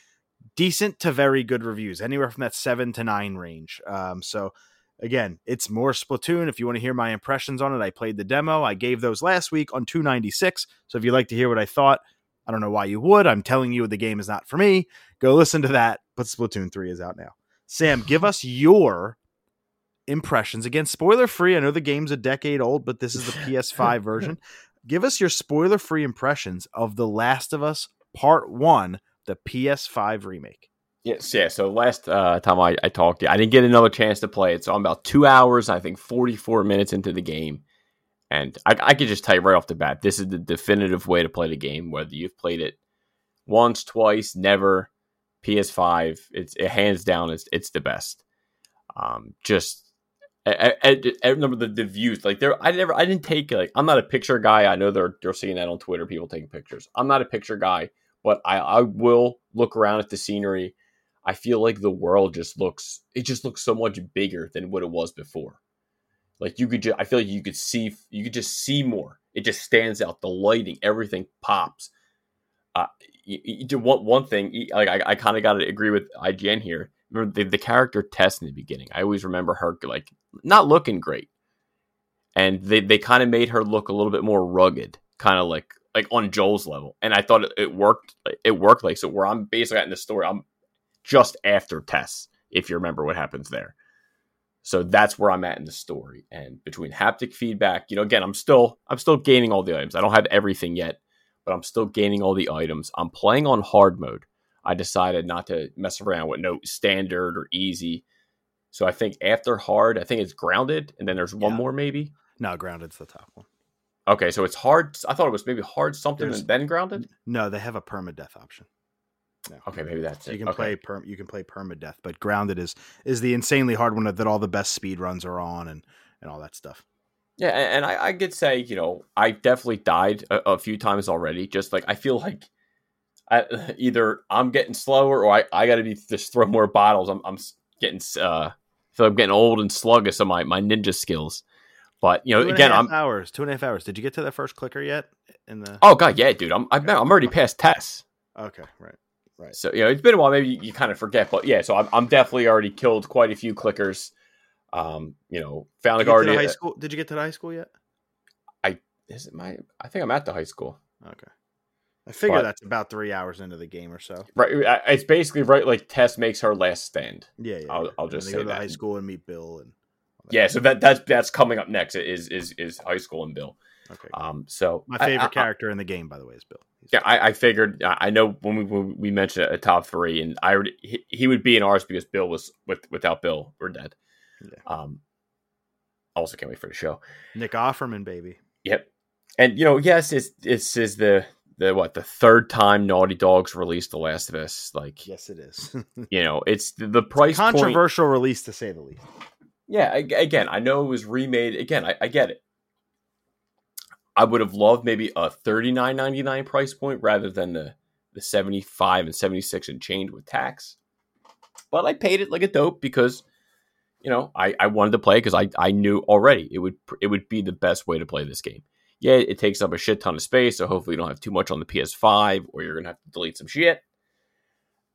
decent to very good reviews, anywhere from that seven to nine range. Um, so again, it's more Splatoon. If you want to hear my impressions on it, I played the demo. I gave those last week on 296. So if you'd like to hear what I thought, I don't know why you would. I'm telling you the game is not for me. Go listen to that. But Splatoon 3 is out now. Sam, give us your impressions. Again, spoiler free. I know the game's a decade old, but this is the PS5 version. Give us your spoiler free impressions of The Last of Us Part 1, the PS5 remake. Yes, yeah. So last uh, time I, I talked to you, I didn't get another chance to play it. So I'm about two hours, I think 44 minutes into the game. And I, I could just tell you right off the bat, this is the definitive way to play the game. Whether you've played it once, twice, never, PS5, it's it hands down, it's it's the best. Um, just I, I, remember the, the views like there. I never, I didn't take like I'm not a picture guy. I know they're they're seeing that on Twitter, people taking pictures. I'm not a picture guy, but I I will look around at the scenery. I feel like the world just looks it just looks so much bigger than what it was before. Like you could just, I feel like you could see, you could just see more. It just stands out. The lighting, everything pops. uh, you, you do one one thing. Like I, I kind of got to agree with IGN here. Remember the, the character Tess in the beginning. I always remember her like not looking great, and they they kind of made her look a little bit more rugged, kind of like like on Joel's level. And I thought it, it worked. It worked like so. Where I'm basically in the story, I'm just after Tess. If you remember what happens there. So that's where I'm at in the story. And between haptic feedback, you know, again, I'm still I'm still gaining all the items. I don't have everything yet, but I'm still gaining all the items. I'm playing on hard mode. I decided not to mess around with no standard or easy. So I think after hard, I think it's grounded, and then there's one Yeah. more maybe. No, grounded's the top one. Okay, so it's hard. I thought it was maybe hard something There's- and then grounded. No, they have a permadeath option. No. Okay, maybe that's So it. you can Okay. play perm you can play permadeath, but grounded is is the insanely hard one that all the best speed runs are on and and all that stuff. Yeah, and, I, I could say, you know, I definitely died a, a few times already. Just like I feel like I, either I'm getting slower or I, I got to be just throw more bottles. I'm I'm getting uh, I'm getting old and sluggish on my my ninja skills. But you know, Two again, I'm hours, two and a half hours. Did you get to the first clicker yet? In the oh god, yeah, dude, I'm I'm, I'm already past Tess. okay, right, right. So you know, it's been a while. Maybe you, you kind of forget, but yeah. So I'm I'm definitely already killed quite a few clickers. Um, you know, found Did a you get guardian. high school? Did you get to the high school yet? I is it my? I think I'm at the high school. Okay, I figure But- that's about three hours into the game or so. Right, it's basically right. Like Tess makes her last stand. Yeah, yeah. I'll- yeah. I'll just they say go to that. high school and meet Bill and. Yeah, so that that's that's coming up next. Is is is high school and Bill. Okay. Um, so My favorite I, I, character in the game, by the way, is Bill. Yeah, I, I figured. I I know when we when we mentioned a top three, and I already he, he would be in ours because Bill was with without Bill, we're dead. Yeah. Um, also can't wait for the show. Nick Offerman, baby. Yep, and you know, yes, it's this is the the what the third time Naughty Dogs released The Last of Us. Like, Yes, it is. you know, it's the, the price point. Controversial release to say the least. Yeah, ag- again, I know it was remade. Again, I, I get it. I would have loved maybe a thirty nine ninety nine price point rather than the the seventy five and seventy six and change with tax. But I paid it like a dope because, you know, I, I wanted to play because I, I knew already it would it would be the best way to play this game. Yeah, it takes up a shit ton of space, so hopefully you don't have too much on the PS5 or you're gonna have to delete some shit.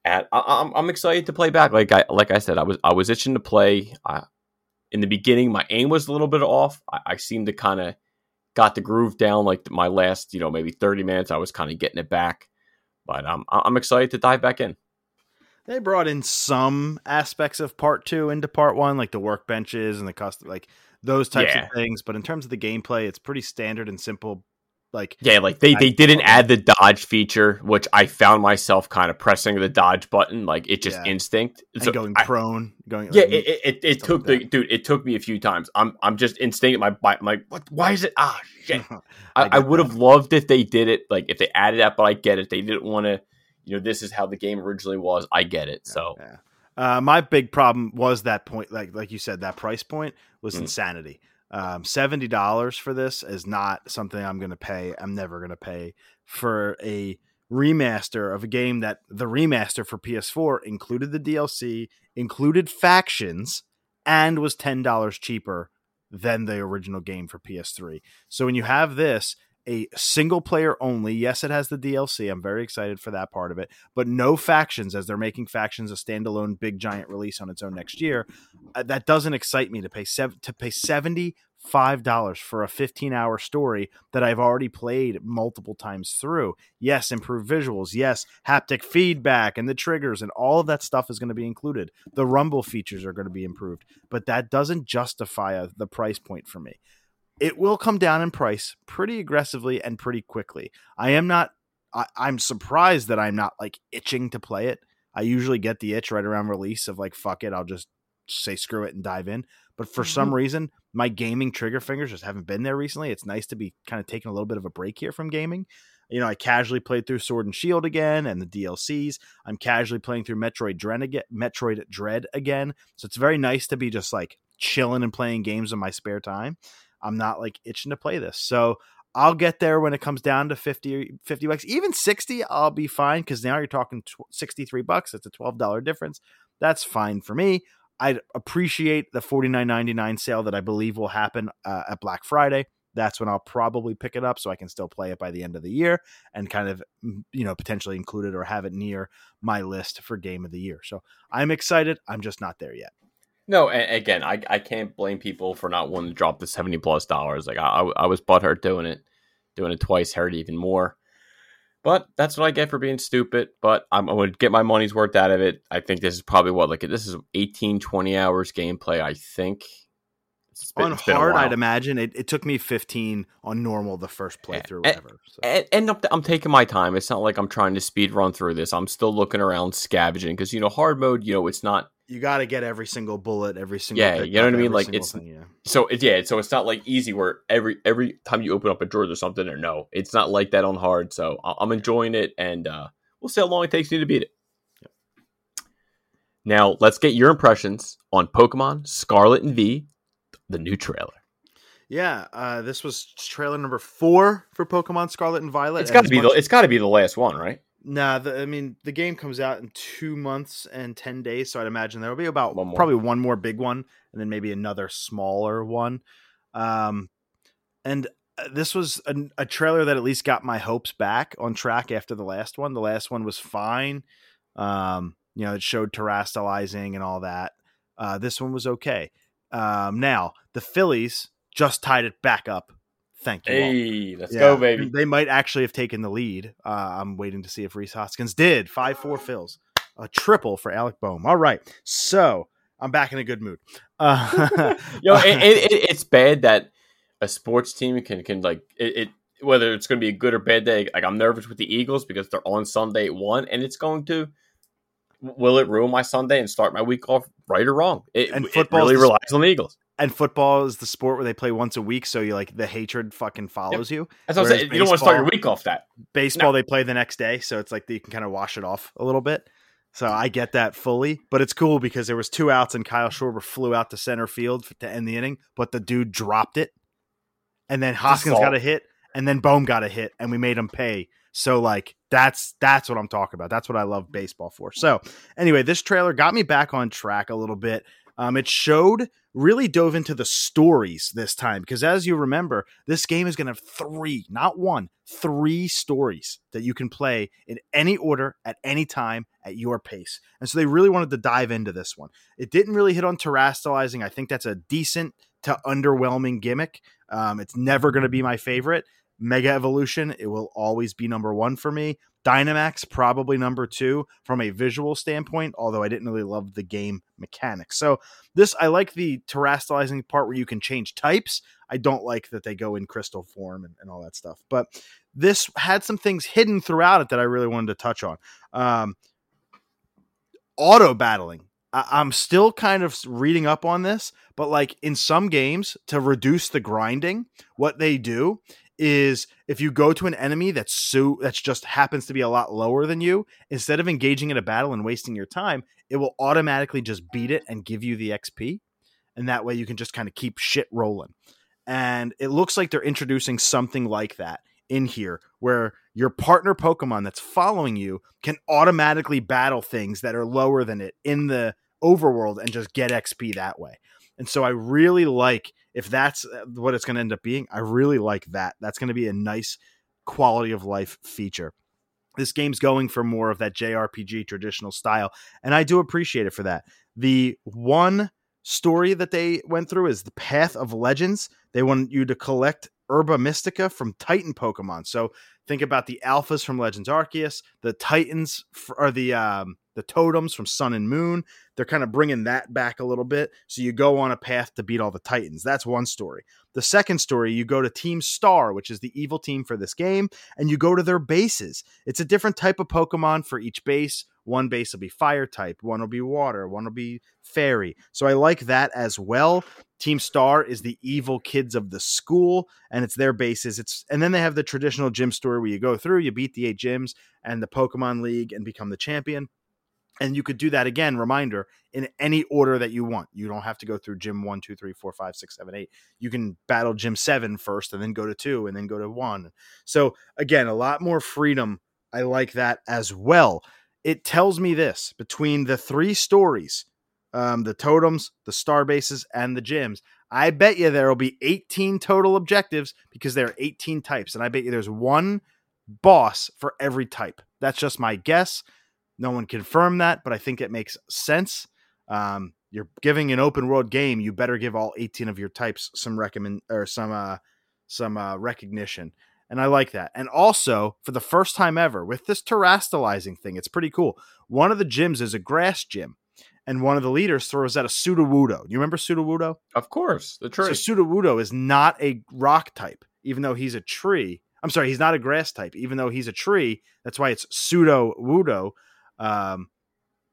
And I, I'm I'm excited to play back. Like I like I said, I was I was itching to play. I, in the beginning, my aim was a little bit off. I, I seemed to kind of got the groove down. Like my last, you know, maybe thirty minutes, I was kind of getting it back. But um, I- I'm excited to dive back in. They brought in some aspects of part two into part one, like the workbenches and the custom, like those types Yeah. of things. But in terms of the gameplay, it's pretty standard and simple. Like Yeah, like they, I- they didn't add the dodge feature, which I found myself kind of pressing the dodge button, like it just Yeah. instinct. and So going I- prone, going yeah, like, it, it, it, took like the dude. It took me a few times. I'm I'm just instinct. My my I'm like what? Why is it? Ah shit. I would have loved if they did it, like if they added that, but I get it. They didn't want to, you know, this is how the game originally was. I get it. So Yeah. Uh, my big problem was that point, like like you said, that price point was Mm. insanity. Um, Seventy dollars for this is not something I'm going to pay. I'm never going to pay for a remaster of a game that the remaster for PS4 included the DLC, included factions, and was ten dollars cheaper than the original game for PS3. So when you have this, a single player only, yes, it has the DLC. I'm very excited for that part of it but no factions as they're making factions a standalone big giant release on its own next year uh, that doesn't excite me to pay sev- to pay $75 for a 15 hour story that I've already played multiple times through. Yes, improved visuals. Yes, haptic feedback and the triggers and all of that stuff is going to be included. The rumble features are going to be improved, but that doesn't justify uh, the price point for me. It will come down in price pretty aggressively and pretty quickly. I am not I, I'm surprised that I'm not like itching to play it. I usually get the itch right around release of like fuck it, I'll just say screw it and dive in. But for some mm-hmm. reason, my gaming trigger fingers just haven't been there recently. It's nice to be kind of taking a little bit of a break here from gaming. You know, I casually played through Sword and Shield again and the DLCs. I'm casually playing through Metroid Dread again, Metroid Dread again. So it's very nice to be just like chilling and playing games in my spare time. I'm not like itching to play this. So I'll get there when it comes down to 50, 50 bucks. Even 60, I'll be fine because now you're talking tw- 63 bucks. It's a $12 difference. That's fine for me. I'd appreciate the $49.99 sale that I believe will happen uh, at Black Friday. that's when I'll probably pick it up so I can still play it by the end of the year and kind of, you know, potentially include it or have it near my list for game of the year. So I'm excited. I'm just not there yet. No, again, I, I can't blame people for not wanting to drop the 70 plus dollars. Like I, I was butthurt doing it, doing it twice, hurt even more. But that's what I get for being stupid. But I'm, I'm going to get my money's worth out of it. I think this is probably what, like, this is 18, 20 hours gameplay, I think. Been, on hard, I'd imagine it, it took me 15 on normal the first playthrough, and, whatever. So. And, and I'm, I'm, taking my time. It's not like I'm trying to speed run through this. I'm still looking around, scavenging because you know hard mode. You know, it's not. You got to get every single bullet, every single. Yeah, you know what I mean. Like it's thing, yeah. so it, yeah. So it's not like easy where every every time you open up a drawer or something or no, it's not like that on hard. So I'm enjoying it, and uh, we'll see how long it takes you to beat it. Now let's get your impressions on Pokemon Scarlet and V, the new trailer. Yeah, uh, this was trailer number four for Pokemon Scarlet and Violet. It's got to be much- the it's got to be the last one, right? Nah, the, I mean the game comes out in two months and ten days, so I'd imagine there will be about one probably one more big one, and then maybe another smaller one. Um, and uh, this was a, a, trailer that at least got my hopes back on track after the last one. The last one was fine. Um, you know, it showed terastallizing and all that. Uh, this one was okay. Um, now the Phillies just tied it back up. Thank you. Hey, all. let's yeah. go, baby. They might actually have taken the lead. Uh, I'm waiting to see if Rhys Hoskins did. Five four Phils, a triple for Alec Bohm. All right, so I'm back in a good mood. Uh, Yo, it, it, it, it's bad that a sports team can can like it, whether it's going to be a good or bad day. Like I'm nervous with the Eagles because they're on Sunday at one, and it's going to will it ruin my Sunday and start my week off right or wrong? It, and football really relies on the Eagles. And football is the sport where they play once a week, so you like the hatred fucking follows yep. you. That's what I'm saying. You don't want to start your week off that. Baseball no. they play the next day, so it's like you can kind of wash it off a little bit. So I get that fully, but it's cool because there was two outs and Kyle Schwarber flew out to center field to end the inning, but the dude dropped it, and then Hoskins got a hit, and then Bohm got a hit, and we made him pay so like that's that's what I'm talking about. That's what I love baseball for. So anyway, this trailer got me back on track a little bit. Um, it showed really dove into the stories this time because as you remember, this game is going to have three, not one, three stories that you can play in any order at any time at your pace. And so they really wanted to dive into this one. It didn't really hit on terastallizing. I think that's a decent to underwhelming gimmick. Um, it's never going to be my favorite. Mega Evolution, it will always be number one for me. Dynamax, probably number two from a visual standpoint, although I didn't really love the game mechanics. So, this, I like the terastallizing part where you can change types. I don't like that they go in crystal form and, and all that stuff. But this had some things hidden throughout it that I really wanted to touch on. Um, auto battling. I- I'm still kind of reading up on this, but like in some games, to reduce the grinding, what they do is if you go to an enemy that's so that's just happens to be a lot lower than you, instead of engaging in a battle and wasting your time, it will automatically just beat it and give you the XP. And that way you can just kind of keep shit rolling. And it looks like they're introducing something like that in here where your partner Pokemon that's following you can automatically battle things that are lower than it in the overworld and just get XP that way. And so I really like if that's uh, what it's going to end up being. I really like that. That's going to be a nice quality of life feature. This game's going for more of that JRPG traditional style, and I do appreciate it for that. The one story that they went through is the Path of Legends. They want you to collect Herba Mystica from Titan Pokemon. So think about the alphas from Legends Arceus, the Titans or the um, the totems from Sun and Moon. They're kind of bringing that back a little bit. So you go on a path to beat all the Titans. That's one story. The second story, you go to Team Star, which is the evil team for this game, and you go to their bases. It's a different type of Pokemon for each base. One base will be fire type, one will be water, one will be fairy. So I like that as well. Team Star is the evil kids of the school, and it's their bases. It's and then they have the traditional gym story where you go through, you beat the eight gyms and the Pokemon League and become the champion. And you could do that again, reminder, in any order that you want. You don't have to go through gym one, two, three, four, five, six, seven, eight. You can battle gym seven first and then go to two and then go to one. So again, a lot more freedom. I like that as well. It tells me this between the three stories, um, the totems, the star bases, and the gyms. I bet you there will be 18 total objectives because there are 18 types. And I bet you there's one boss for every type. That's just my guess. No one confirmed that, but I think it makes sense. Um, you're giving an open world game, you better give all 18 of your types some recommend or some uh, some uh, recognition. And I like that. And also, for the first time ever, with this terastallizing thing, it's pretty cool. One of the gyms is a grass gym and one of the leaders throws out a Sudowoodo. You remember Sudowoodo? Of course, the tree. So Sudowoodo is not a rock type, even though he's a tree. I'm sorry, he's not a grass type, even though he's a tree. That's why it's Sudowoodo. Um,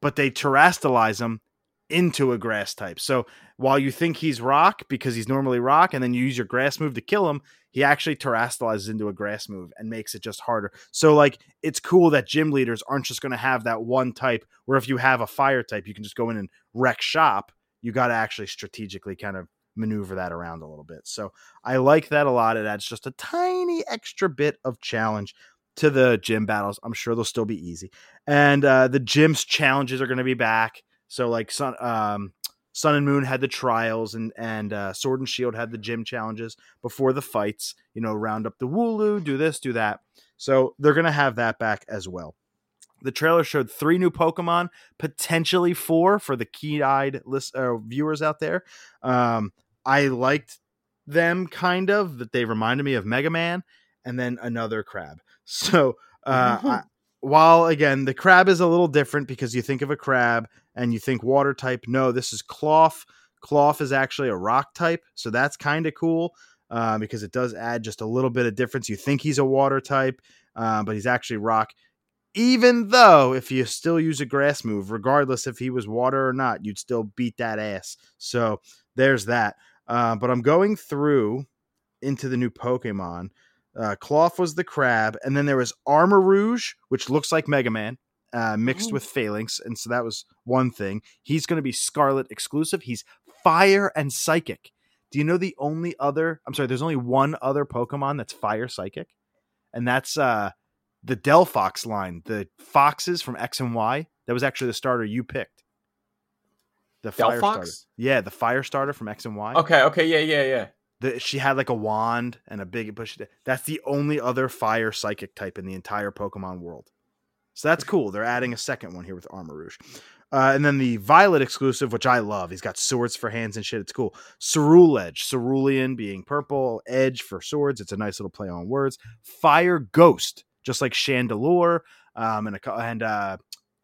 but they terastallize him into a grass type. So while you think he's rock because he's normally rock, and then you use your grass move to kill him, he actually terastallizes into a grass move and makes it just harder. So like it's cool that gym leaders aren't just going to have that one type where if you have a fire type, you can just go in and wreck shop. You got to actually strategically kind of maneuver that around a little bit. So I like that a lot. It adds just a tiny extra bit of challenge to the gym battles. I'm sure they'll still be easy. And uh, the gym's challenges are going to be back. So like Sun, um, Sun and Moon had the trials, and and uh, Sword and Shield had the gym challenges before the fights. You know, round up the Wooloo, do this, do that. So they're gonna have that back as well. The trailer showed three new Pokemon, potentially four for the keen-eyed list uh, viewers out there. Um, I liked them kind of that they reminded me of Mega Man, and then another crab. So uh, mm-hmm. while again the crab is a little different because you think of a crab and you think water type. No, this is Klawf Klawf is actually a rock type, so that's kind of cool uh, because it does add just a little bit of difference. You think he's a water type, uh, but he's actually rock. Even though if you still use a grass move, regardless if he was water or not, you'd still beat that ass. So there's that. Uh, but I'm going through into the new Pokemon. Uh, Klawf was the crab, and then there was Armarouge, which looks like Mega Man uh, mixed oh. with Falinks, and so that was one thing. He's going to be Scarlet exclusive. He's Fire and Psychic. Do you know the only other? I'm sorry, there's only one other Pokemon that's Fire Psychic, and that's uh, the Delphox line, the foxes from X and Y. That was actually the starter you picked. The Fire starter. Yeah, the Fire starter from X and Y. Okay, okay, yeah, yeah, yeah. She had like a wand and a big push. That's the only other fire psychic type in the entire Pokemon world. So that's cool. They're adding a second one here with Armarouge. Uh, and then the Violet exclusive, which I love. He's got swords for hands and shit. It's cool. Ceruledge, Cerulean being purple, Edge for swords. It's a nice little play on words. Fire Ghost, just like Chandelure, um, and a, and uh,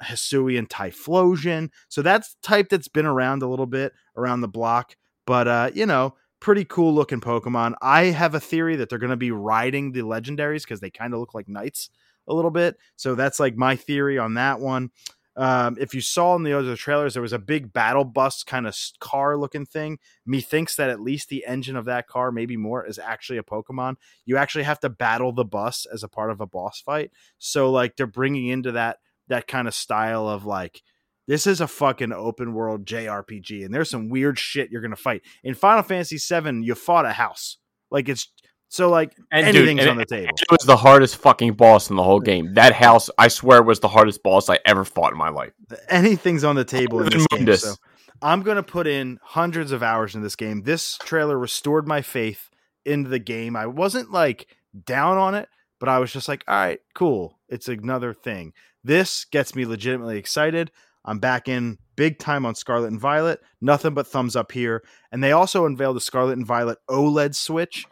Hisuian Typhlosion. So that's type that's been around a little bit around the block, but uh, you know, pretty cool looking Pokemon. I have a theory that they're going to be riding the legendaries because they kind of look like knights a little bit. So that's like my theory on that one. Um, if you saw in the other trailers, there was a big battle bus kind of car looking thing. Methinks that at least the engine of that car, maybe more, is actually a Pokemon. You actually have to battle the bus as a part of a boss fight. So like they're bringing into that that kind of style of like this is a fucking open world JRPG, and there's some weird shit you're gonna fight. In Final Fantasy VII, you fought a house. Like it's so like and anything's dude, on the table. It was the hardest fucking boss in the whole game. That house, I swear, was the hardest boss I ever fought in my life. Anything's on the table in this game. So I'm gonna put in hundreds of hours in this game. This trailer restored my faith into the game. I wasn't like down on it, but I was just like, all right, cool. It's another thing. This gets me legitimately excited. I'm back in big time on Scarlet and Violet. Nothing but thumbs up here. And they also unveiled the Scarlet and Violet OLED Switch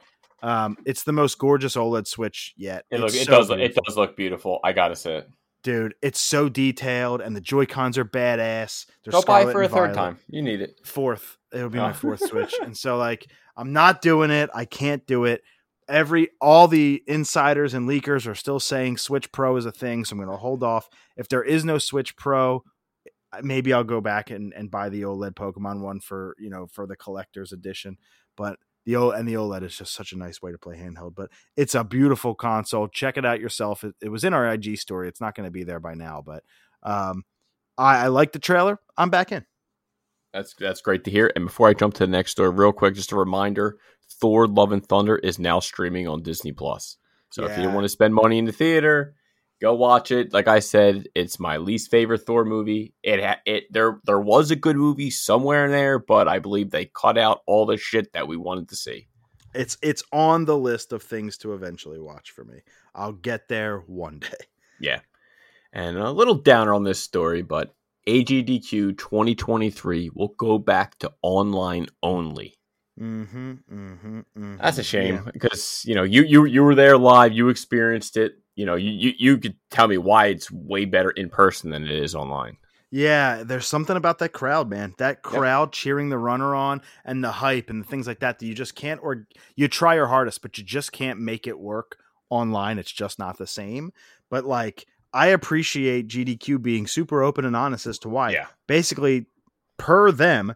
um, it's the most gorgeous OLED Switch yet. It, look, it so does. Beautiful. It does look beautiful. I gotta say it, dude. It's so detailed, and the Joy Cons are badass. They're Go buy for a third time. You need it. Fourth. It'll be oh. my fourth Switch, and so like I'm not doing it. I can't do it. Every all the insiders and leakers are still saying Switch Pro is a thing, so I'm going to hold off. If there is no Switch Pro, maybe I'll go back and, and buy the OLED Pokemon one for you know for the collector's edition. But the O and the OLED is just such a nice way to play handheld, but it's a beautiful console. Check it out yourself. It, it was in our IG story. It's not going to be there by now, but um, I, I like the trailer. I'm back in. That's that's great to hear. And before I jump to the next story, real quick, just a reminder: Thor: Love and Thunder is now streaming on Disney Plus. So yeah. if you want to spend money in the theater, Go watch it. Like I said, it's my least favorite Thor movie. It ha- it there there was a good movie somewhere in there, but I believe they cut out all the shit that we wanted to see. It's it's on the list of things to eventually watch for me. I'll get there one day. Yeah. And a little downer on this story, but AGDQ 2023 will go back to online only. Mm-hmm, mm-hmm, mm-hmm. That's a shame Yeah. because you know you you you were there live, you experienced it. You know, you, you you could tell me why it's way better in person than it is online. Yeah, there's something about that crowd, man. That crowd cheering the runner on and the hype and the things like that that you just can't or you try your hardest, but you just can't make it work online. It's just not the same. But like I appreciate GDQ being super open and honest as to why. Yeah. Basically, per them,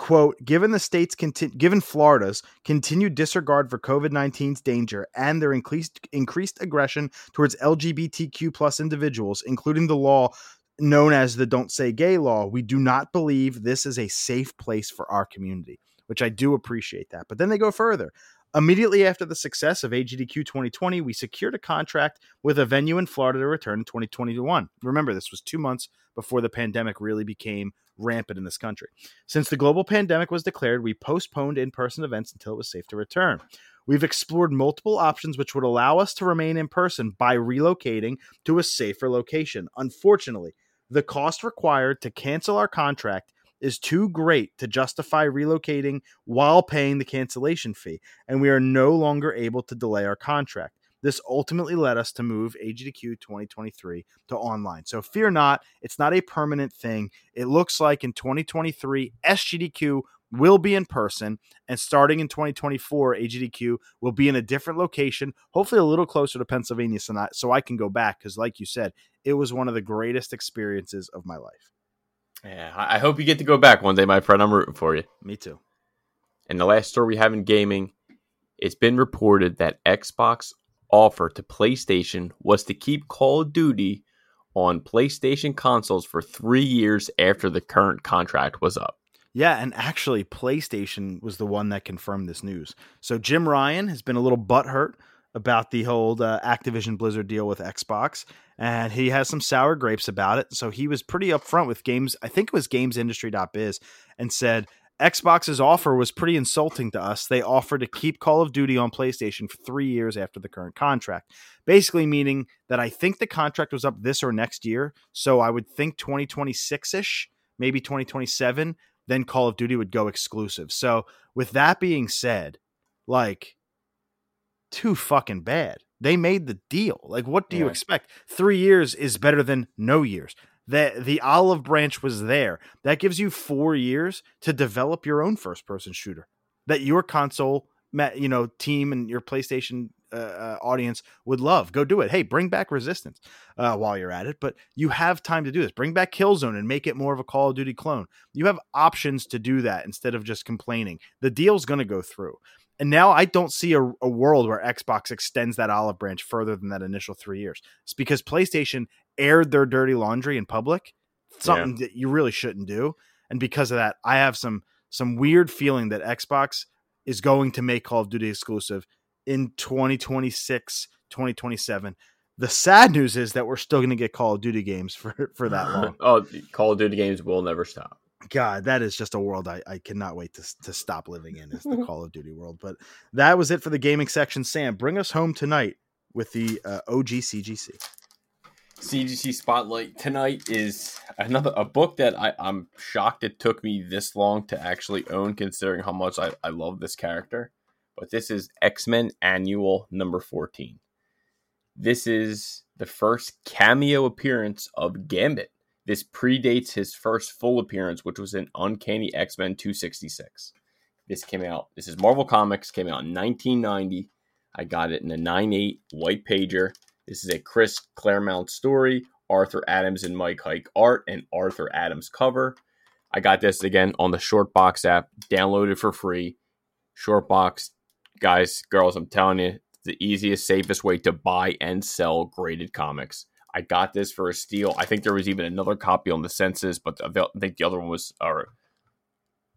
quote, given the state's conti- given Florida's continued disregard for COVID-19's danger and their increased increased aggression towards LGBTQ plus individuals, including the law known as the Don't Say Gay law, we do not believe this is a safe place for our community, which I do appreciate that. But then they go further. Immediately after the success of AGDQ 2020, we secured a contract with a venue in Florida to return in 2021. Remember, this was two months before the pandemic really became rampant in this country. Since the global pandemic was declared, we postponed in person events until it was safe to return. We've explored multiple options which would allow us to remain in person by relocating to a safer location. Unfortunately, the cost required to cancel our contract is too great to justify relocating while paying the cancellation fee, and we are no longer able to delay our contract. This ultimately led us to move AGDQ 2023 to online. So fear not, it's not a permanent thing. It looks like in 2023, SGDQ will be in person, and starting in 2024, AGDQ will be in a different location, hopefully a little closer to Pennsylvania, so, not, so I can go back. Because, like you said, it was one of the greatest experiences of my life. Yeah, I hope you get to go back one day, my friend. I'm rooting for you. Me too. And the last story we have in gaming, it's been reported that Xbox offer to PlayStation was to keep Call of Duty on PlayStation consoles for three years after the current contract was up. Yeah, and actually, PlayStation was the one that confirmed this news. So Jim Ryan has been a little butthurt about the whole uh, Activision Blizzard deal with Xbox, and he has some sour grapes about it. So he was pretty upfront with games. I think it was GamesIndustry.biz, and said Xbox's offer was pretty insulting to us. They offered to keep Call of Duty on PlayStation for three years after the current contract, basically meaning that I think the contract was up this or next year. So I would think 2026 ish, maybe 2027 then Call of Duty would go exclusive. So, with that being said, like, too fucking bad. They made the deal. Like, what do you expect? Three years is better than no years. The, the olive branch was there. That gives you four years to develop your own first person shooter that your console, ma- you know, team and your PlayStation uh, uh, audience would love. Go do it. Hey, bring back Resistance uh, while you're at it, but you have time to do this. Bring back Killzone and make it more of a Call of Duty clone. You have options to do that instead of just complaining. The deal's going to go through. And now I don't see a, a world where Xbox extends that olive branch further than that initial three years. It's because PlayStation aired their dirty laundry in public, something that you really shouldn't do. And because of that, I have some some weird feeling that Xbox is going to make Call of Duty exclusive in 2026, 2027. The sad news is that we're still going to get Call of Duty games for, for that long. oh, Call of Duty games will never stop. God, that is just a world I, I cannot wait to, to stop living in is the Call of Duty world. But that was it for the gaming section. Sam, bring us home tonight with the uh, OG CGC. CGC Spotlight tonight is another a book that I, I'm shocked it took me this long to actually own, considering how much I, I love this character. But this is X Men Annual number 14. This is the first cameo appearance of Gambit. This predates his first full appearance, which was in Uncanny X Men 266. This came out, this is Marvel Comics, came out in 1990. I got it in a 9.8 white pager. This is a Chris Claremont story, Arthur Adams and Mike Hike art, and Arthur Adams cover. I got this again on the Shortbox app, downloaded for free. Shortbox, guys, girls, I'm telling you, the easiest, safest way to buy and sell graded comics. I got this for a steal. I think there was even another copy on the census, but I think the other one was, or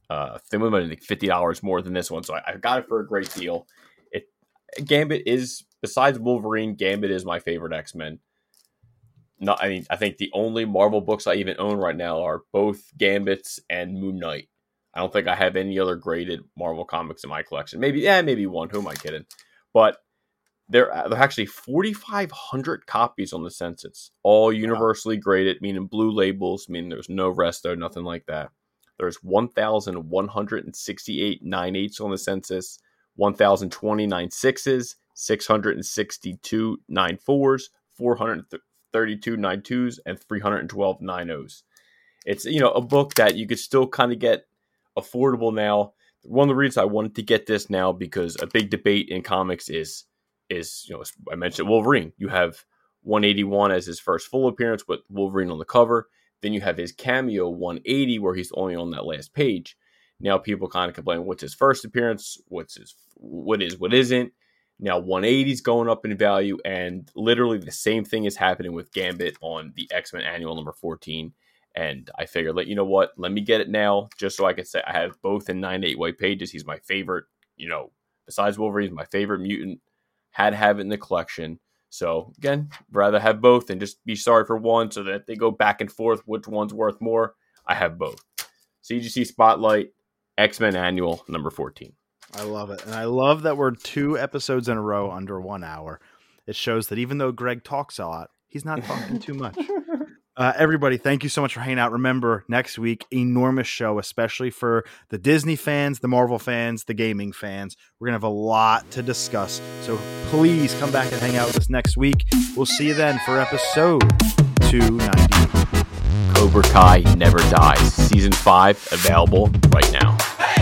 uh, they I think fifty dollars more than this one. So I, I got it for a great deal. It Gambit is besides Wolverine, Gambit is my favorite X Men. not. I mean, I think the only Marvel books I even own right now are both Gambits and Moon Knight. I don't think I have any other graded Marvel comics in my collection. Maybe, yeah, maybe one. Who am I kidding? But there, uh, there are actually 4,500 copies on the census, all universally graded, meaning blue labels, meaning there's no resto, nothing like that. There's 1,168 nine eighths on the census, 1,029 sixes, 662 nine fours, 432 nine twos, and 312 nine O's. It's you know a book that you could still kind of get affordable now. One of the reasons I wanted to get this now because a big debate in comics is is you know I mentioned Wolverine. You have 181 as his first full appearance with Wolverine on the cover. Then you have his cameo 180 where he's only on that last page. Now people kind of complain what's his first appearance, what's his what is what isn't. Now 180 is going up in value, and literally the same thing is happening with Gambit on the X Men Annual number 14. And I figured, let you know what, let me get it now, just so I could say I have both in 98 white pages. He's my favorite, you know, besides Wolverine, he's my favorite mutant. Had to have it in the collection. So again, rather have both and just be sorry for one so that they go back and forth which one's worth more. I have both. CGC Spotlight, X Men Annual number 14. I love it. And I love that we're two episodes in a row under one hour. It shows that even though Greg talks a lot, he's not talking too much. Uh, everybody, thank you so much for hanging out. Remember, next week, enormous show, especially for the Disney fans, the Marvel fans, the gaming fans. We're going to have a lot to discuss. So please come back and hang out with us next week. We'll see you then for episode 290. Cobra Kai Never Dies, Season 5, available right now. Hey!